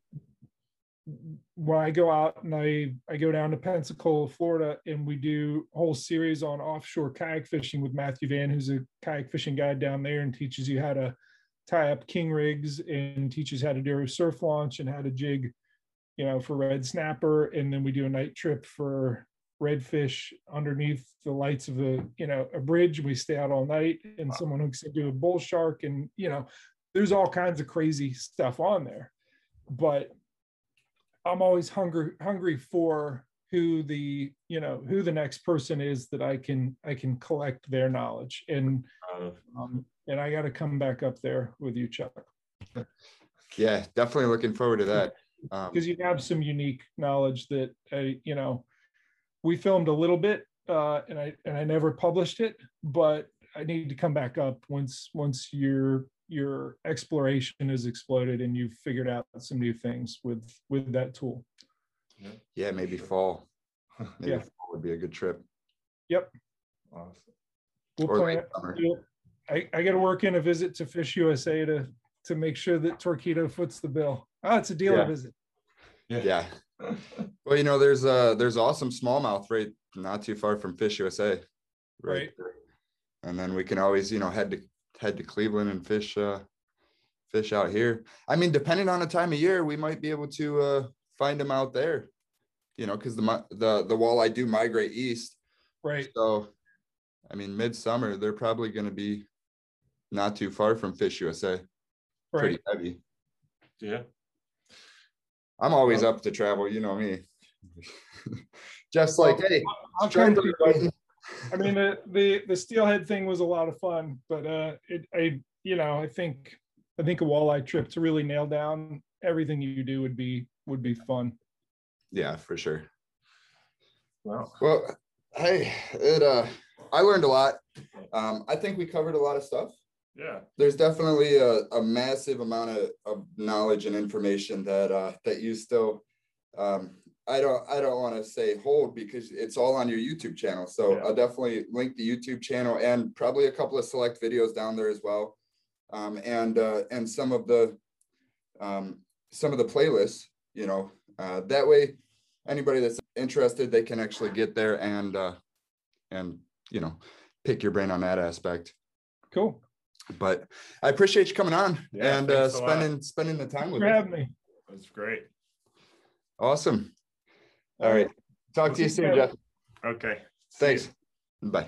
when I go out and I I go down to Pensacola, Florida, and we do a whole series on offshore kayak fishing with Matthew Van, who's a kayak fishing guide down there, and teaches you how to tie up king rigs and teaches how to do a surf launch and how to jig you know, for red snapper, and then we do a night trip for redfish underneath the lights of a, you know, a bridge. We stay out all night, and someone hooks into a bull shark, and you know, there's all kinds of crazy stuff on there. But I'm always hungry hungry for who the you know who the next person is that I can I can collect their knowledge and Uh, um, and I got to come back up there with you, Chuck. Yeah, definitely looking forward to that. Um, because you have some unique knowledge that I, you know, we filmed a little bit, uh, and I and I never published it, but I need to come back up once once your your exploration has exploded and you've figured out some new things with with that tool. yeah, maybe fall. Maybe Yeah. fall would be a good trip. Yep. Awesome. We'll Or plan. I I got to work in a visit to Fish USA to to make sure that Torqeedo foots the bill. Oh, it's a dealer Yeah. visit. Yeah. Well, you know, there's uh there's awesome smallmouth right not too far from Fish USA. Right. there. And then we can always, you know, head to head to Cleveland and fish uh fish out here. I mean, depending on the time of year, we might be able to uh find them out there. You know, because the the the walleye do migrate east. Right. So I mean, midsummer, they're probably gonna be not too far from Fish USA. Right. Pretty heavy. Yeah. I'm always up to travel, you know me. Just like, hey, I'll strike to. I mean, the, the, the steelhead thing was a lot of fun, but, uh, it, I, you know, I think, I think a walleye trip to really nail down everything you do would be, would be fun. yeah, for sure. Well, Well, hey, it uh I learned a lot. Um, I think we covered a lot of stuff. Yeah. There's definitely a, a massive amount of, of knowledge and information that uh that you still um I don't I don't want to say hold because it's all on your YouTube channel. So Yeah. I'll definitely link the YouTube channel and probably a couple of select videos down there as well. Um and uh and some of the um some of the playlists, you know, uh that way anybody that's interested they can actually get there and uh and you know pick your brain on that aspect Cool. But i appreciate you coming on Yeah, and uh thanks lot. spending spending the time Thanks with for us having me. That's great. awesome all right talk to you soon jeff Okay. Thanks bye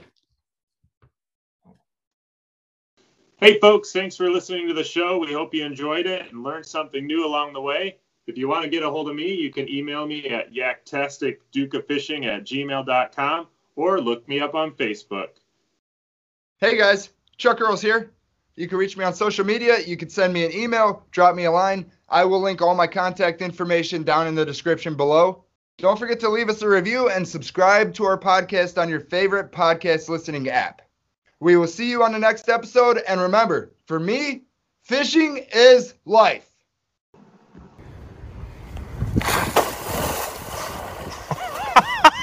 Hey, folks, thanks for listening to the show. We hope you enjoyed it and learned something new along the way. If you want to get a hold of me, you can email me at yaktasticdukafishing at gmail.com or look me up on Facebook. Hey guys, Chuck Earls here. You can reach me on social media. You can send me an email, drop me a line. I will link all my contact information down in the description below. Don't forget to leave us a review and subscribe to our podcast on your favorite podcast listening app. We will see you on the next episode. And remember, for me, fishing is life.